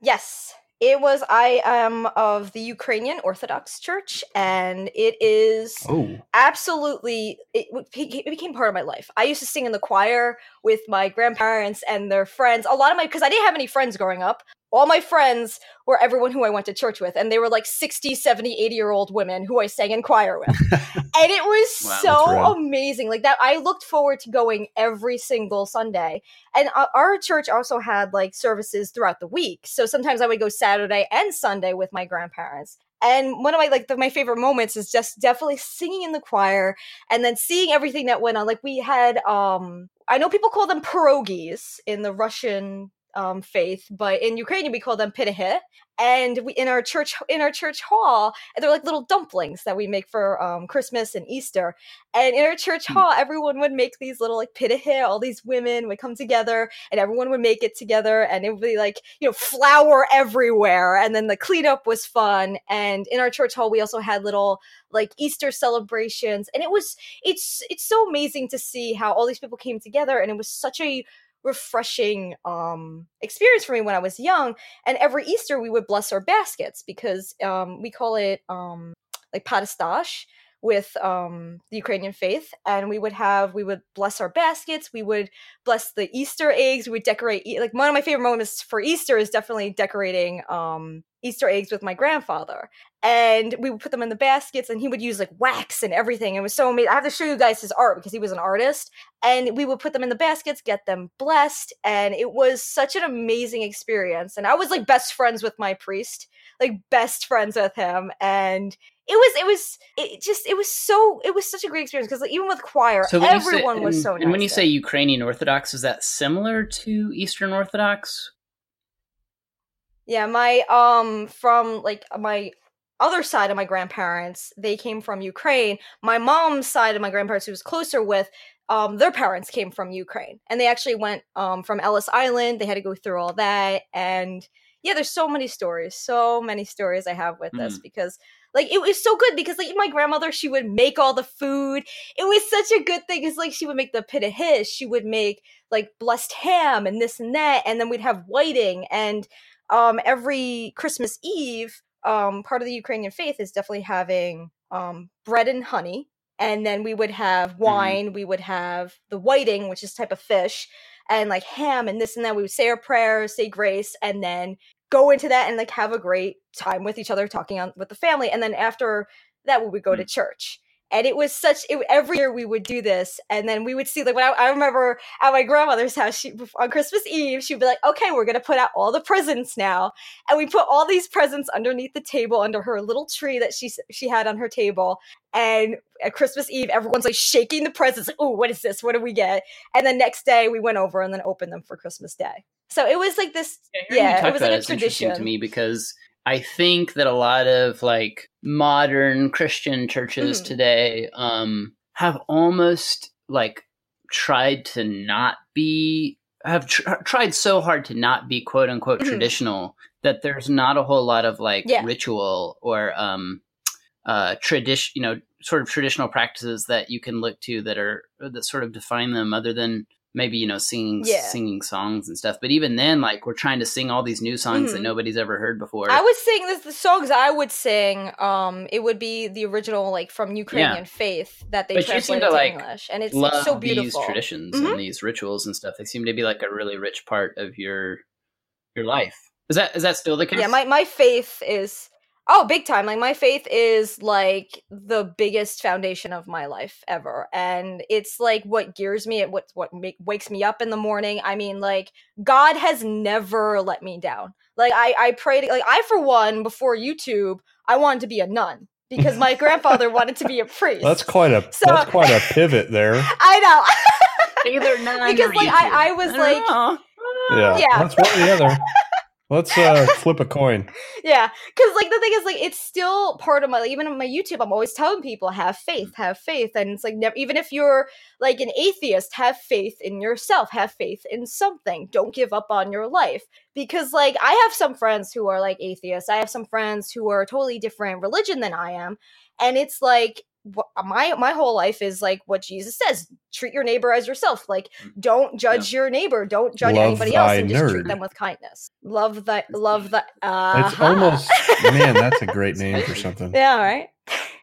Yes. It was I am of the Ukrainian Orthodox Church and it is oh, absolutely it, it became part of my life. I used to sing in the choir with my grandparents and their friends. A lot of my because I didn't have any friends growing up. All my friends were everyone who I went to church with and they were like 60, 70, 80 year old women who I sang in choir with. and it was Wow, so amazing. Like that I looked forward to going every single Sunday. And our church also had like services throughout the week. So sometimes I would go Saturday and Sunday with my grandparents. And one of my like the, my favorite moments is just definitely singing in the choir and then seeing everything that went on. Like we had um I know people call them pierogies in the Russian um, faith, but in Ukrainian we call them pirahi. And we in our church in our church hall, they're like little dumplings that we make for um, Christmas and Easter. And in our church Hmm. hall, everyone would make these little like pirahi. All these women would come together, and everyone would make it together, and it would be like you know flour everywhere. And then the cleanup was fun. And in our church hall, we also had little like Easter celebrations, and it was it's it's so amazing to see how all these people came together, and it was such a refreshing um experience for me when I was young. And every Easter we would bless our baskets because um we call it um like padastash with um the Ukrainian faith and we would have we would bless our baskets we would bless the Easter eggs we would decorate like one of my favorite moments for Easter is definitely decorating um Easter eggs with my grandfather and we would put them in the baskets and he would use like wax and everything it was so amazing I have to show you guys his art because he was an artist and we would put them in the baskets get them blessed and it was such an amazing experience and I was like best friends with my priest like best friends with him and it was it was it just it was so it was such a great experience because like, even with choir So you say- everyone was and- so And when you there. say Ukrainian Orthodox, is that similar to Eastern Orthodox? Yeah, my um from like my other side of my grandparents, they came from Ukraine. My mom's side of my grandparents, who was closer with, um, their parents came from Ukraine, and they actually went um from Ellis Island. They had to go through all that, and yeah, there's so many stories, so many stories I have with this because. Like it was so good because like my grandmother, she would make all the food. It was such a good thing. It's like she would make the pirahi, she would make like blessed ham and this and that, and then we'd have whiting and um every christmas eve um part of the ukrainian faith is definitely having um bread and honey and then we would have wine we would have the whiting which is type of fish and like ham and this and that we would say our prayers say grace and then go into that and like have a great time with each other talking on with the family and then after that we would go to church and it was such it, every year we would do this and then we would see like when I, I remember at my grandmother's house she on christmas eve she'd be like okay we're gonna put out all the presents now and we put all these presents underneath the table under her little tree that she she had on her table and at christmas eve everyone's like shaking the presents like oh what is this? What do we get? And the next day we went over and then opened them for christmas day. So it was like this you yeah it was like a interesting to me because I think that a lot of like modern Christian churches Mhm. today um, have almost like tried to not be have tr- tried so hard to not be quote unquote Mhm. traditional that there's not a whole lot of like Yeah. ritual or um uh tradition you know sort of traditional practices that you can look to that are that sort of define them other than maybe you know singing Yeah. singing songs and stuff but even then like we're trying to sing all these new songs that Mhm. nobody's ever heard before I would sing this the songs I would sing. Um, it would be the original like from Ukrainian faith that they But you seem translated to, to like, English, and it's love so these beautiful. traditions Mhm. and these rituals and stuff they seem to be like a really rich part of your your life is that is that still the case Yeah, my my faith is oh big time. Like my faith is like the biggest foundation of my life ever, and it's like what gears me. It what what make, wakes me up in the morning. I mean, like God has never let me down. Like I I prayed like I for one before YouTube I wanted to be a nun because my grandfather wanted to be a priest. That's quite a So- that's quite a pivot there. I know. either none Because, or like, YouTube. I- I was, don't like- know. Yeah. Yeah. Let's one or the other. Let's uh, flip a coin. yeah because like the thing is like it's still part of my even on my youtube i'm always telling people have faith have faith and it's like never even if you're like an atheist have faith in yourself have faith in something don't give up on your life because like i have some friends who are like atheists i have some friends who are a totally different religion than i am and it's like my my whole life is like what jesus says treat your neighbor as yourself like don't judge your neighbor don't judge Love anybody else and just treat them with kindness love the love the uh It's almost man, that's a great name for something. yeah all right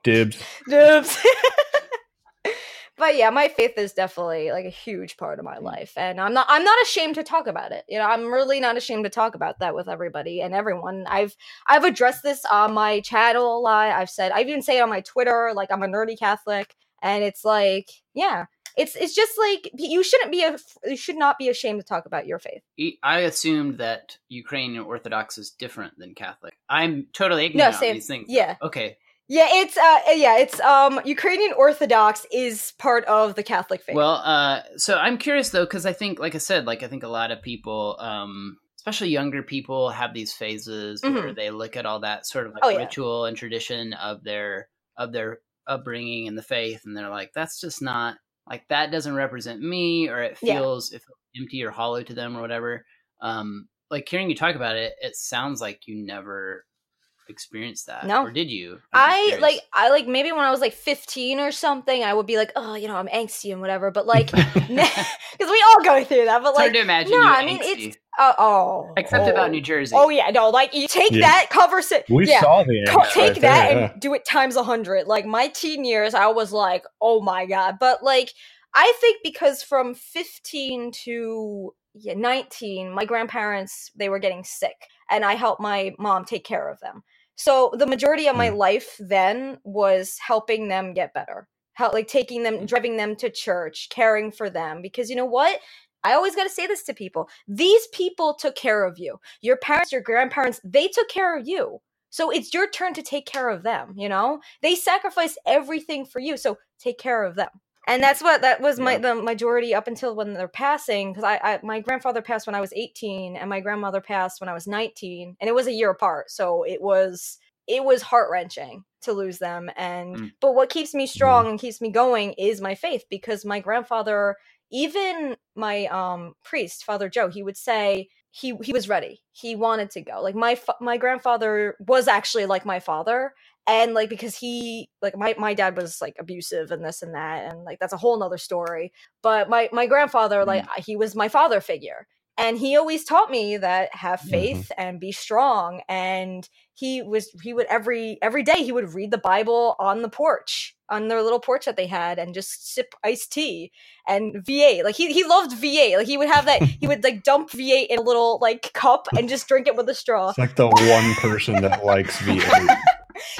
Dibs. Dibs. but yeah, my faith is definitely like a huge part of my mm. life, and I'm not I'm not ashamed to talk about it. You know, I'm really not ashamed to talk about that with everybody and everyone. I've I've addressed this on my channel a lot. I've said I even say it on my Twitter, like I'm a nerdy Catholic, and it's like yeah. it's it's just like you shouldn't be a you should not be ashamed to talk about your faith. I assumed that Ukrainian Orthodox is different than Catholic. I'm totally ignorant same. these things. Yeah. Okay. Yeah, it's uh yeah, it's um Ukrainian Orthodox is part of the Catholic faith. Well, uh, so I'm curious though, because I think, like I said, like I think a lot of people, um, especially younger people, have these phases where they look at all that sort of like Oh, yeah. ritual and tradition of their of their upbringing and the faith, and they're like, that's just not like that doesn't represent me, or it feels it feels empty or hollow to them or whatever. Um, like hearing you talk about it, it sounds like you never experienced that. No. or did you? I'm I curious. like I like maybe when I was like 15 or something, I would be like, oh, you know, I'm angsty and whatever. But like, because we all go through that. But it's like, hard to imagine. no, I mean, angsty. it's uh, oh, except oh. about New Jersey. Oh yeah, no, like you take Yeah. that cover sit. We yeah, saw the co- angst take right that there, and yeah. do it times a hundred. Like my teen years, I was like, oh my god. But like, I think because from 15 to yeah, 19, my grandparents they were getting sick, and I helped my mom take care of them. So the majority of my Mm. life then was helping them get better, like taking them, driving them to church, caring for them. Because you know what? I always got to say this to people. These people took care of you. Your parents, your grandparents, they took care of you. So it's your turn to take care of them, you know? They sacrificed everything for you. So take care of them. And that's what that was my Yeah. the majority up until when they're passing because I, I my grandfather passed when I was 18 and my grandmother passed when I was 19 and it was a year apart. So it was it was heart-wrenching to lose them and Mm. but what keeps me strong and keeps me going is my faith because my grandfather even my um priest father joe he would say he he was ready he wanted to go like my my grandfather was actually like my father and like because he like my, my dad was like abusive and this and that and like that's a whole nother story but my my grandfather like mm. he was my father figure and he always taught me that have mm-hmm. faith and be strong and he was he would every every day he would read the bible on the porch on their little porch that they had and just sip iced tea and v8 like he, he loved v8 like he would have that he would like dump v8 in a little like cup and just drink it with a straw. It's like the one person that likes V8.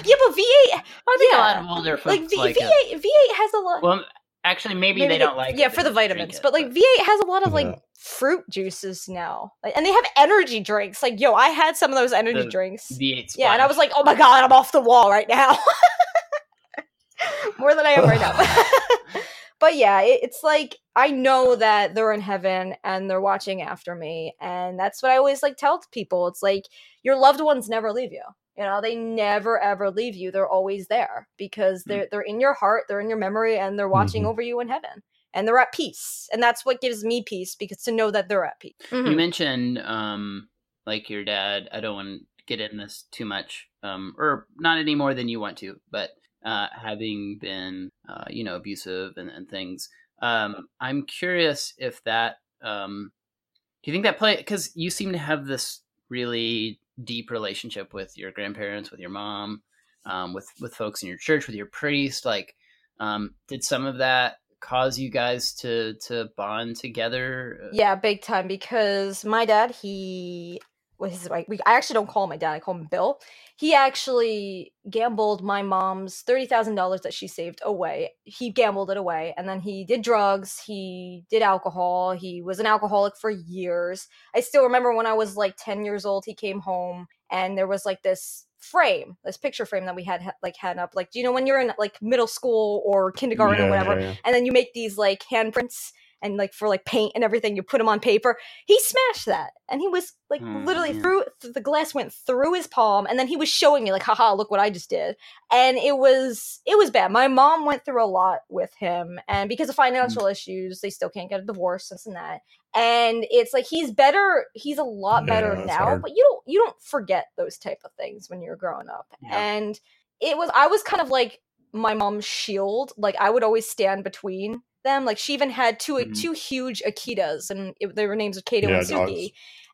yeah but v8 I think yeah. a lot of older folks like v- like v8 v8 has a lot Well, actually, maybe, maybe they don't like. yeah it, for the just vitamins it, but like v8 has a lot of like Yeah. fruit juices now like, and they have energy drinks like yo i had some of those energy The drinks V8 yeah and i was like oh my god i'm off the wall right now more than i am right now but yeah it, it's like i know that they're in heaven and they're watching after me and that's what i always like tell people it's like your loved ones never leave you you know they never ever leave you they're always there because Hmm. they're they're in your heart they're in your memory and they're watching Mhm. over you in heaven and they're at peace and that's what gives me peace because to know that they're at peace You Mhm. mentioned um like your dad. I don't want to get in this too much, um, or not any more than you want to, but uh, having been uh, you know abusive and, and things. Um, I'm curious if that um, do you think that play because you seem to have this really deep relationship with your grandparents, with your mom, um, with with folks in your church, with your priest. Like, um, did some of that cause you guys to to bond together? Yeah big time because my dad he was his like we, i actually don't call him my dad i call him bill. He actually gambled my mom's $30000 that she saved away. He gambled it away and then he did drugs he did alcohol he was an alcoholic for years. I still remember when i was like 10 years old he came home and there was like this frame this picture frame that we had like had up like do you know when you're in like middle school or kindergarten or whatever yeah, yeah. and then you make these like handprints and like for like paint and everything you put them on paper he smashed that. And he was like Oh, literally through th- the glass went through his palm and then he was showing me like haha look what i just did. And it was it was bad. My mom went through a lot with him and because of mm. financial issues they still can't get a divorce this and that. And it's like he's better he's a lot better Yeah, now hard. but you don't you don't forget those type of things when you're growing up. Yeah. and it was i was kind of like my mom's shield. Like i would always stand between them like she even had two Mhm. two huge akitas and it, were names of kato Yeah, and suki dogs.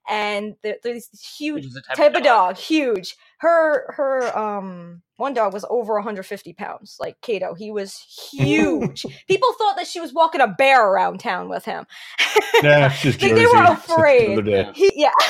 and they're, they're these huge Which is a type, type of dog. huge. Her her um one dog was over 150 pounds like kato. He was huge. People thought that she was walking a bear around town with him. Yeah, it's just Like, they were Jersey. It's just afraid. another he, yeah.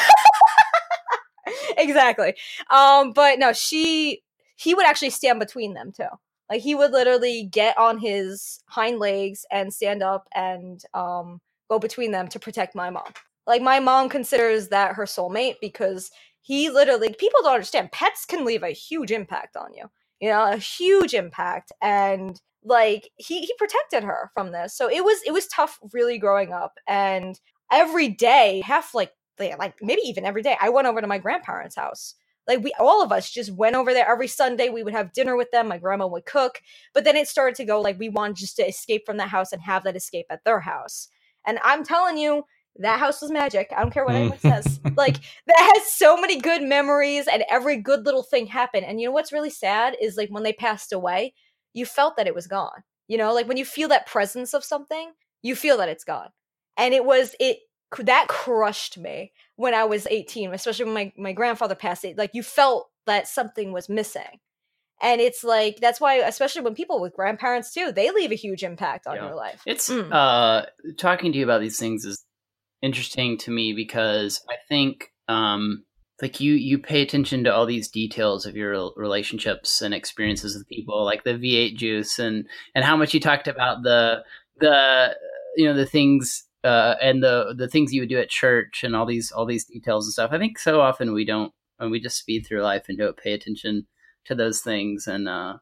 Exactly. Um but no she he would actually stand between them too Like he would literally get on his hind legs and stand up and um, go between them to protect my mom. Like my mom considers that her soulmate because he literally people don't understand pets can leave a huge impact on you. You know, a huge impact and like he he protected her from this. So it was it was tough really growing up and every day, half like like maybe even every day, I went over to my grandparents' house like we all of us just went over there. Every sunday we would have dinner with them. My grandma would cook. But then it started to go like we wanted just to escape from that house and have that escape at their house. And i'm telling you that house was magic. I don't care what anyone says. Mm. Like that has so many good memories and every good little thing happened. And you know what's really sad is like when they passed away you felt that it was gone. You know like when you feel that presence of something you feel that it's gone. And it was it that crushed me when I was 18, especially when my, my grandfather passed it. Like you felt that something was missing. And it's like that's why, especially when people with grandparents too, they leave a huge impact on yeah. your life. It's mm. uh talking to you about these things is interesting to me because I think um like you you pay attention to all these details of your relationships and experiences with people like the V8 juice and and how much you talked about the the you know the things uh, and the the things you would do at church and all these all these details and stuff. I think so often we don't and we just speed through life and don't pay attention to those things. And uh,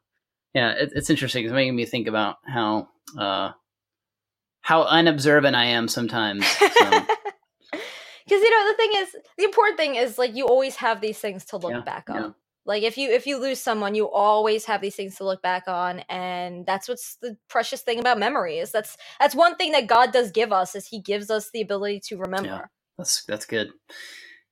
yeah, it, it's interesting. It's making me think about how uh, how unobservant I am sometimes. Because so. you know the thing is, the important thing is like you always have these things to look yeah, back on. Like if you if you lose someone, you always have these things to look back on, and that's what's the precious thing about memory is that's that's one thing that God does give us is He gives us the ability to remember. Yeah, that's that's good.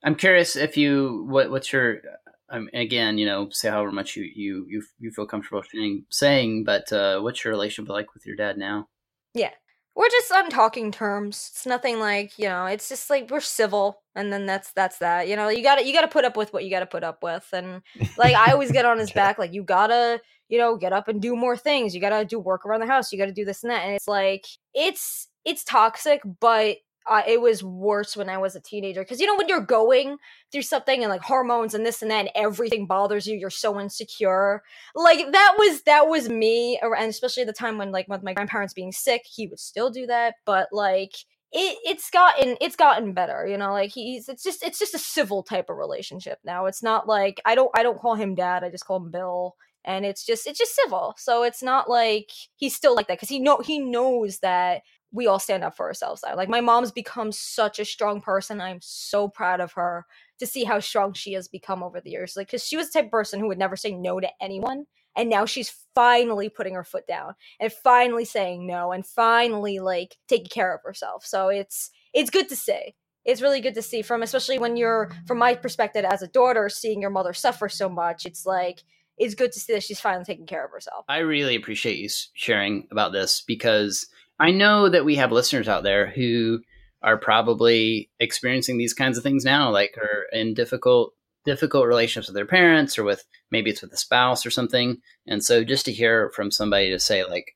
I'm curious if you what what's your um, again you know say however much you you you, you feel comfortable saying saying, but uh, what's your relationship like with your dad now? Yeah, we're just on talking terms. It's nothing like you know. It's just like we're civil, and then that's that's that. You know, you got to you got to put up with what you got to put up with, and like I always get on his back. Like you gotta you know get up and do more things. You gotta do work around the house. You gotta do this and that. And it's like it's it's toxic, but uh, it was worse when I was a teenager because you know when you're going through something and like hormones and this and that and everything bothers you, you're so insecure. Like that was that was me, and especially the time when like with my grandparents being sick, he would still do that. But like it it's gotten it's gotten better, you know. Like he's it's just it's just a civil type of relationship now. It's not like I don't I don't call him dad. I just call him Bill and it's just it's just civil so it's not like he's still like that because he know he knows that we all stand up for ourselves now. Like my mom's become such a strong person. I'm so proud of her to see how strong she has become over the years. Like, because she was the type of person who would never say no to anyone. And now she's finally putting her foot down and finally saying no and finally like taking care of herself. So it's it's good to see. It's really good to see from especially when you're from my perspective as a daughter, seeing your mother suffer so much. It's like it's good to see that she's finally taking care of herself. I really appreciate you sharing about this because I know that we have listeners out there who are probably experiencing these kinds of things now, like are in difficult difficult relationships with their parents or with maybe it's with a spouse or something. And so just to hear from somebody to say like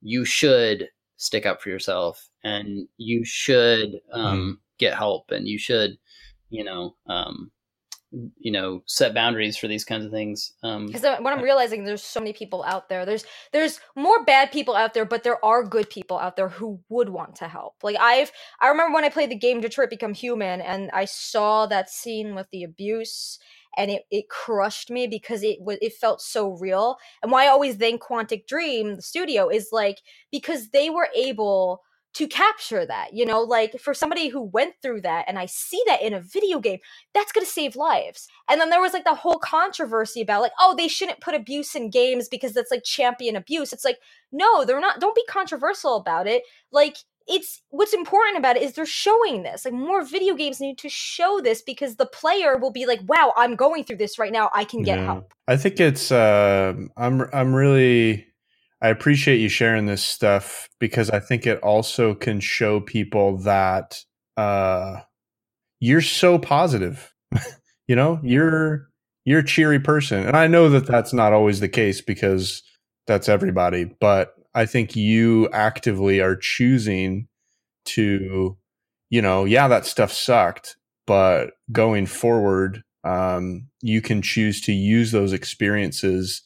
you should stick up for yourself and you should um, mm-hmm. get help and you should you know um, you know set boundaries for these kinds of things. Because um, what i'm realizing there's so many people out there. There's there's more bad people out there but there are good people out there who would want to help. Like i've i remember when i played the game detroit become human and i saw that scene with the abuse and it, it crushed me because it was it felt so real. And why i always thank quantic dream the studio is like because they were able to capture that you know like for somebody who went through that and i see that in a video game that's going to save lives. And then there was like the whole controversy about like oh they shouldn't put abuse in games because that's like champion abuse. It's like no they're not don't be controversial about it. Like it's what's important about it is they're showing this. Like more video games need to show this because the player will be like wow i'm going through this right now. I can get yeah. help. I think it's uh, i'm i'm really I appreciate you sharing this stuff because I think it also can show people that uh, you're so positive. you know, you're you're a cheery person, and I know that that's not always the case because that's everybody. But I think you actively are choosing to, you know, yeah, that stuff sucked, but going forward, um, you can choose to use those experiences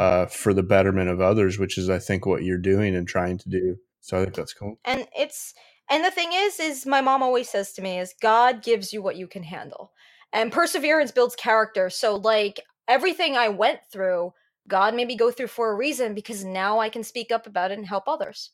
uh, for the betterment of others, which is I think what you're doing and trying to do. So I think that's cool. and it's and the thing is is my mom always says to me is god gives you what you can handle and perseverance builds character so like everything i went through god made me go through for a reason because now i can speak up about it and help others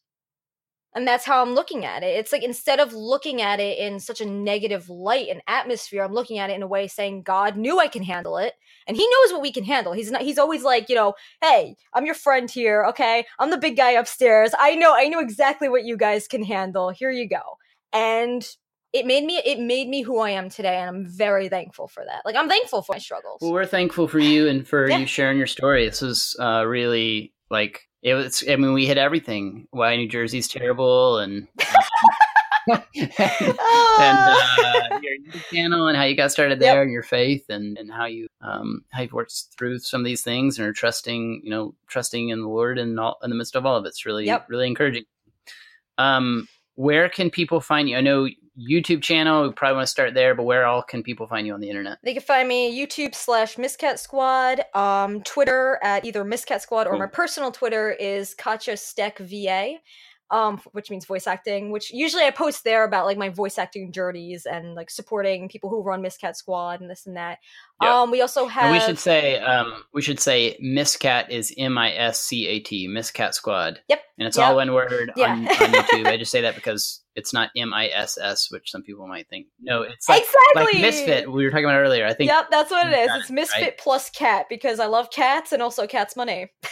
and that's how i'm looking at it. It's like instead of looking at it in such a negative light and atmosphere i'm looking at it in a way saying god knew i can handle it and he knows what we can handle. He's not he's always like you know hey i'm your friend here okay? I'm the big guy upstairs. I know i know exactly what you guys can handle. Here you go and it made me it made me who i am today and i'm very thankful for that. Like i'm thankful for my struggles. Well, we're thankful for you and for Yeah. you sharing your story. This is uh, really like it was. I mean, we hit everything. Why New Jersey's terrible, and um, and Ah. uh, your YouTube channel and how you got started Yep. there, and your faith, and and how you um how you've worked through some of these things and are trusting, you know, trusting in the Lord and all in the midst of all of it. It's really Yep. really encouraging. Um, where can people find you? I know YouTube channel. We probably want to start there, but where all can people find you on the internet? They can find me YouTube slash Miscat Squad, um, Twitter at either Miscat Squad or Cool. my personal Twitter is Katja Steck VA, um, which means voice acting. Which usually I post there about like my voice acting journeys and like supporting people who run Miscat Squad and this and that. Yeah. Um, we also have And we should say um, we should say Miscat is M I S C A T Miscat Squad. Yep. And it's Yep. all one word Yeah. on, on YouTube. I just say that because it's not M I S S, which some people might think. No, it's like, like exactly Misfit. We were talking about earlier. I think. Yep, that's what it is. It's it, Misfit right? plus cat because I love cats and also cat's name.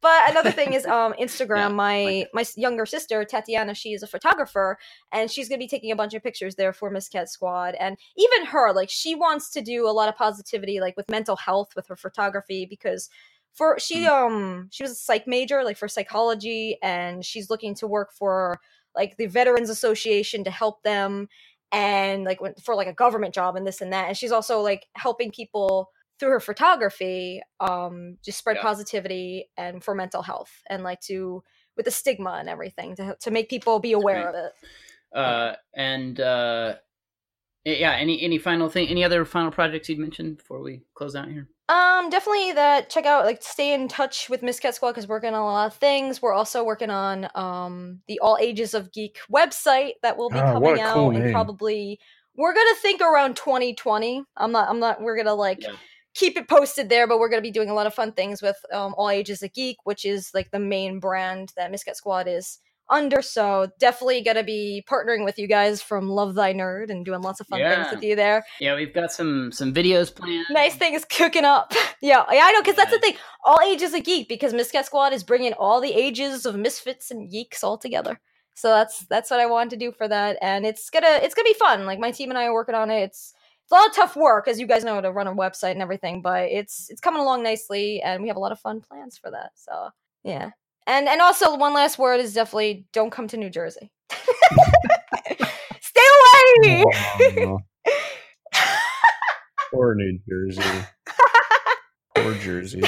but another thing is um Instagram. Yeah, my like my younger sister Tatiana, she is a photographer and she's gonna be taking a bunch of pictures there for Miscat Squad. And even her, like she wants to do a lot of positivity, like with mental health with her photography because for she Mm. um she was a psych major like for psychology and she's looking to work for like the veterans association to help them and like for like a government job and this and that and she's also like helping people through her photography um just spread Yeah. positivity and for mental health and like to with the stigma and everything to to make people be aware Great. of it Uh, and uh, yeah. Any any final thing? Any other final projects you'd mention before we close out here? Um, definitely that. Check out like stay in touch with Miscat Squad because we're working on a lot of things. We're also working on um the All Ages of Geek website that will be what coming a out cool and probably we're gonna think around 2020. I'm not. I'm not. We're gonna like Yeah. Keep it posted there, but we're gonna be doing a lot of fun things with um All Ages of Geek, which is like the main brand that Miscat Squad is under. So definitely gonna be partnering with you guys from Love Thy Nerd and doing lots of fun things with you there Yeah, we've got some some videos planned. nice things cooking up. yeah, yeah, I know, because that's the thing. All ages of geek, because Miscat Squad is bringing all the ages of misfits and geeks all together. So that's that's what I wanted to do for that, and it's gonna it's gonna be fun. Like my team and I are working on it. It's it's a lot of tough work, as you guys know, to run a website and everything, but it's it's coming along nicely, and we have a lot of fun plans for that. So yeah, and and also one last word is definitely don't come to New Jersey. Stay away. Oh, Poor New Jersey. Poor Jersey.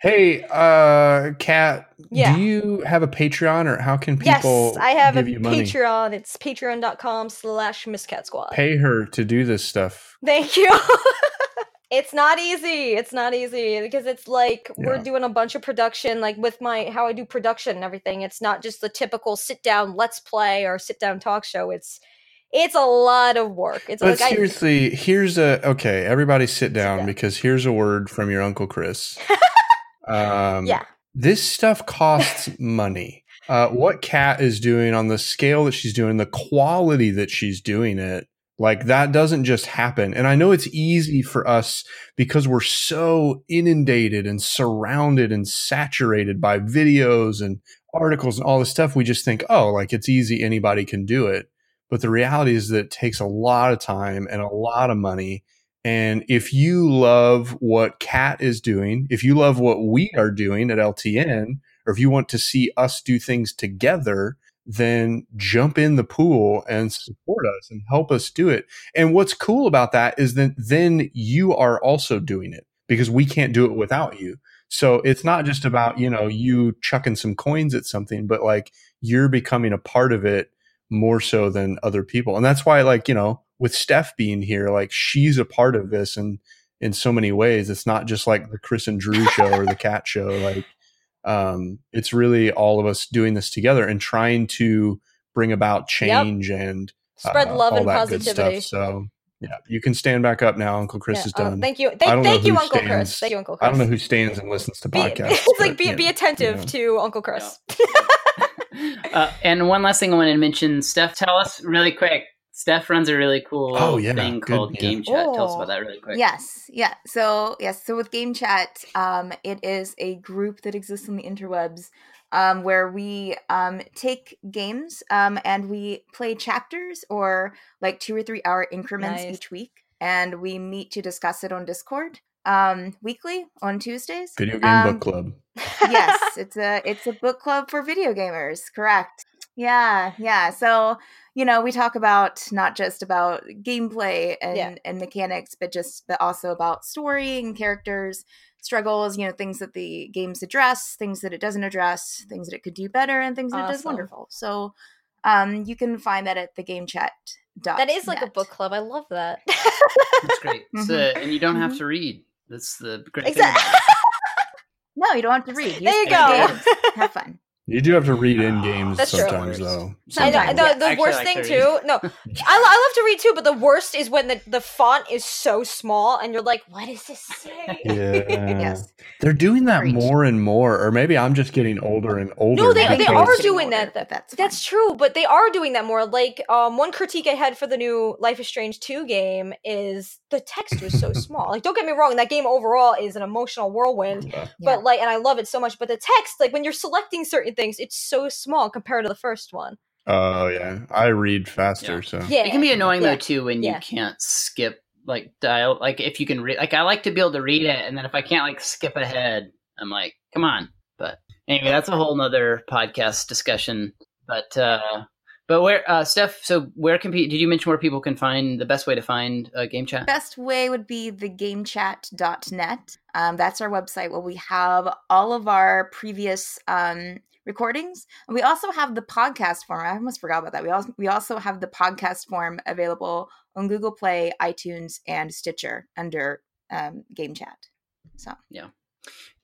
Hey, uh, Kat, Yeah. do you have a Patreon or how can people Yes, I have a give you money? Patreon. It's patreon.com slash miscatsquad. Pay her to do this stuff. Thank you. it's not easy. It's not easy because it's like we're doing a bunch of production, like with my how I do production and everything. It's not just the typical sit down let's play or sit down talk show. It's it's a lot of work. It's But like I, seriously, here's a okay. Everybody, sit down down. because here's a word from your uncle Chris. Um, yeah. this stuff costs money. Uh, what Kat is doing on the scale that she's doing, the quality that she's doing it, like that doesn't just happen. And I know it's easy for us because we're so inundated and surrounded and saturated by videos and articles and all this stuff. We just think, oh, like it's easy. Anybody can do it. But the reality is that it takes a lot of time and a lot of money. And if you love what Kat is doing, if you love what we are doing at LTN, or if you want to see us do things together, then jump in the pool and support us and help us do it. And what's cool about that is that then you are also doing it because we can't do it without you. So it's not just about, you know, you chucking some coins at something, but like you're becoming a part of it more so than other people. And that's why, like, you know, with Steph being here, like she's a part of this and in so many ways. It's not just like the Chris and Drew show or the Cat show. Like, um, it's really all of us doing this together and trying to bring about change and Spread uh, love all and that good positivity. stuff. So yeah, you can stand back up now. Uncle Chris Yeah, is oh, done. thank you. I Thank, thank you, who Uncle Chris. Thank you, Uncle Chris. I don't know who stands and listens to Be, podcasts. it's like be, be know, attentive you know. to Uncle Chris. uh, and one last thing I wanted to mention, Steph, tell us really quick. Steph runs a really cool Oh, yeah, thing good, called yeah. Game Chat. Tell us Oh. about that really quick. Yes, yeah. So yes, so with Game Chat, um, it is a group that exists on the interwebs, um, where we um take games um and we play chapters or like two or three hour increments Nice. each week, and we meet to discuss it on Discord um weekly on Tuesdays. Video game Um, book club. yes, it's a it's a book club for video gamers. Correct. Yeah, yeah. So you know, we talk about not just about gameplay and Yeah. and mechanics, but just but also about story and characters, struggles. You know, things that the games address, things that it doesn't address, things that it could do better, and things that it does wonderful. So, um, you can find that at the game chat. that is like a book club. I love that. That's great. So, Mhm. and you don't have Mhm. to read. That's the great Exactly. thing. No, you don't have to read. There you go. Have fun. You do have to read in games That's true. sometimes, though. I know, Sometimes, the, yeah. the Actually, worst like thing to too. No, I, I love to read too, but the worst is when the, the font is so small and you're like, "What does this say?" Yeah. Yes. They're doing that Preach. more and more, or maybe I'm just getting older and older. No, they, they are doing getting that. older, but that's That's true, but they are doing that more. Like, um, one critique I had for the new Life is Strange 2 game is the text was so small. Like, don't get me wrong, that game overall is an emotional whirlwind, Yeah. but like, and I love it so much. But the text, like, when you're selecting certain things, it's so small compared to the first one. Oh yeah, I read faster, Yeah. so Yeah, It can be annoying Yeah. though too when Yeah. you can't skip like dial. Like if you can read, like I like to be able to read it, and then if I can't like skip ahead, I'm like, come on. But anyway, that's a whole nother podcast discussion. But uh but where uh Steph, so where can pe- did you mention where people can find the best way to find uh, game chat? best way would be the gamechat.net. Um, that's our website where we have all of our previous um, recordings. And we also have the podcast form. I almost forgot about that. We also we also have the podcast form available on Google Play, iTunes, and Stitcher under um, Game Chat. So yeah.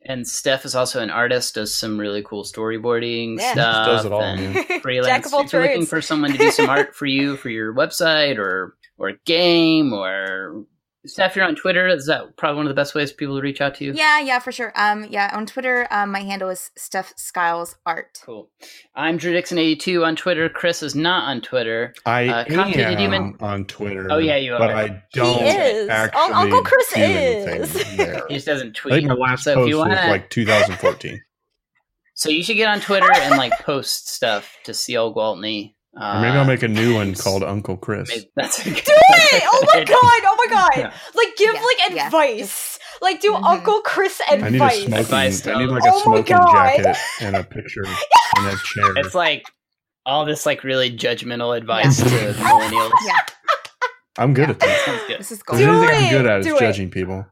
And Steph is also an artist, does some really cool storyboarding Yeah. stuff. Does it all, and freelance. Jack of all if you're looking for someone to do some art for you for your website or or game or Steph, you're on Twitter. Is that probably one of the best ways for people to reach out to you? yeah, yeah, for sure. Um, yeah, on Twitter, um, my handle is Steph Skiles Art. Cool. I'm Drew Dixon82 on Twitter. Chris is not on Twitter. I Uh, Conte, am did you men- on Twitter. Oh, yeah, you are. But I don't is. actually. Un- Uncle Chris do is. there. He just doesn't I tweet. think my last so if post you was wanna, like 2014, so you should get on Twitter and like post stuff to CL Gwaltney. Uh, or maybe I'll make a new one called Uncle Chris. maybe that's a good, Do it! Oh my god! Oh my god! Yeah. Like, give Yeah, like yeah. advice. Like, do Mhm. Uncle Chris I need a advice. smoking. Advice, I need like a Oh my smoking God. jacket and a picture and a chair. It's like all this like really judgmental advice to millennials. Yeah, I'm good at that. Sounds good. this is If gold. there's Do anything I'm good at is it. judging people.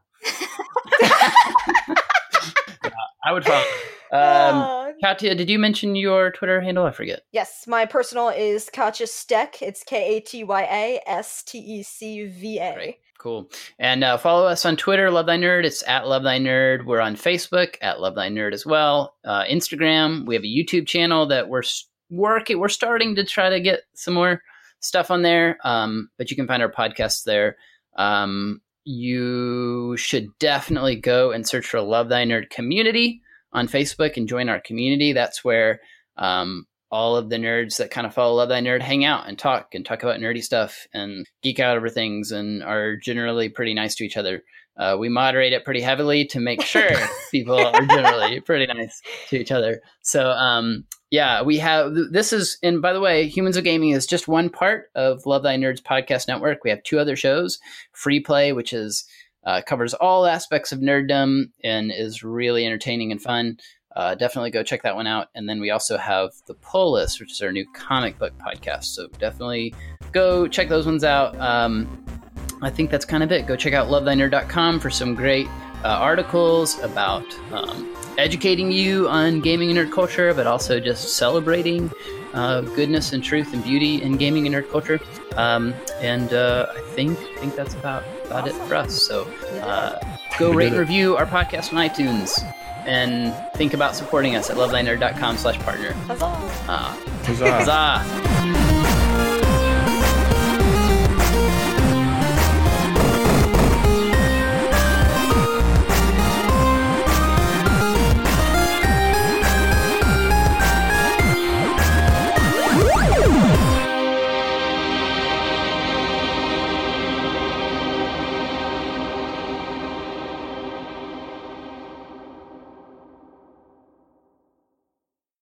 I would follow. Um, Uh, Katya, did you mention your Twitter handle? I forget. yes, my personal is Katya Steck. It's K A T Y A S T E C V A. Cool. And uh, follow us on Twitter, Love Thy Nerd. It's at Love Thy Nerd. We're on Facebook at Love Thy Nerd as well. Uh, Instagram. We have a YouTube channel that we're working. We're starting to try to get some more stuff on there. Um, but you can find our podcasts there. Um, you should definitely go and search for Love Thy Nerd community on Facebook and join our community. That's where um, all of the nerds that kind of follow Love Thy Nerd hang out and talk and talk about nerdy stuff and geek out over things and are generally pretty nice to each other. Uh, we moderate it pretty heavily to make sure people are generally pretty nice to each other. So, um, yeah, we have this is, and by the way, Humans of Gaming is just one part of Love Thy Nerds podcast network. We have two other shows Free Play, which is uh, covers all aspects of nerddom and is really entertaining and fun. Uh, definitely go check that one out. And then we also have the Pull List, which is our new comic book podcast. So definitely go check those ones out. Um, I think that's kind of it. Go check out lovethynerd.com for some great uh, articles about um, educating you on gaming and nerd culture, but also just celebrating uh, goodness and truth and beauty in gaming and nerd culture. Um, and uh, I think I think that's about about it for us. So uh, go We rate and review our podcast on iTunes. And think about supporting us at lovethynerd.com slash partner. Huzzah. Uh, Huzzah. huzzah!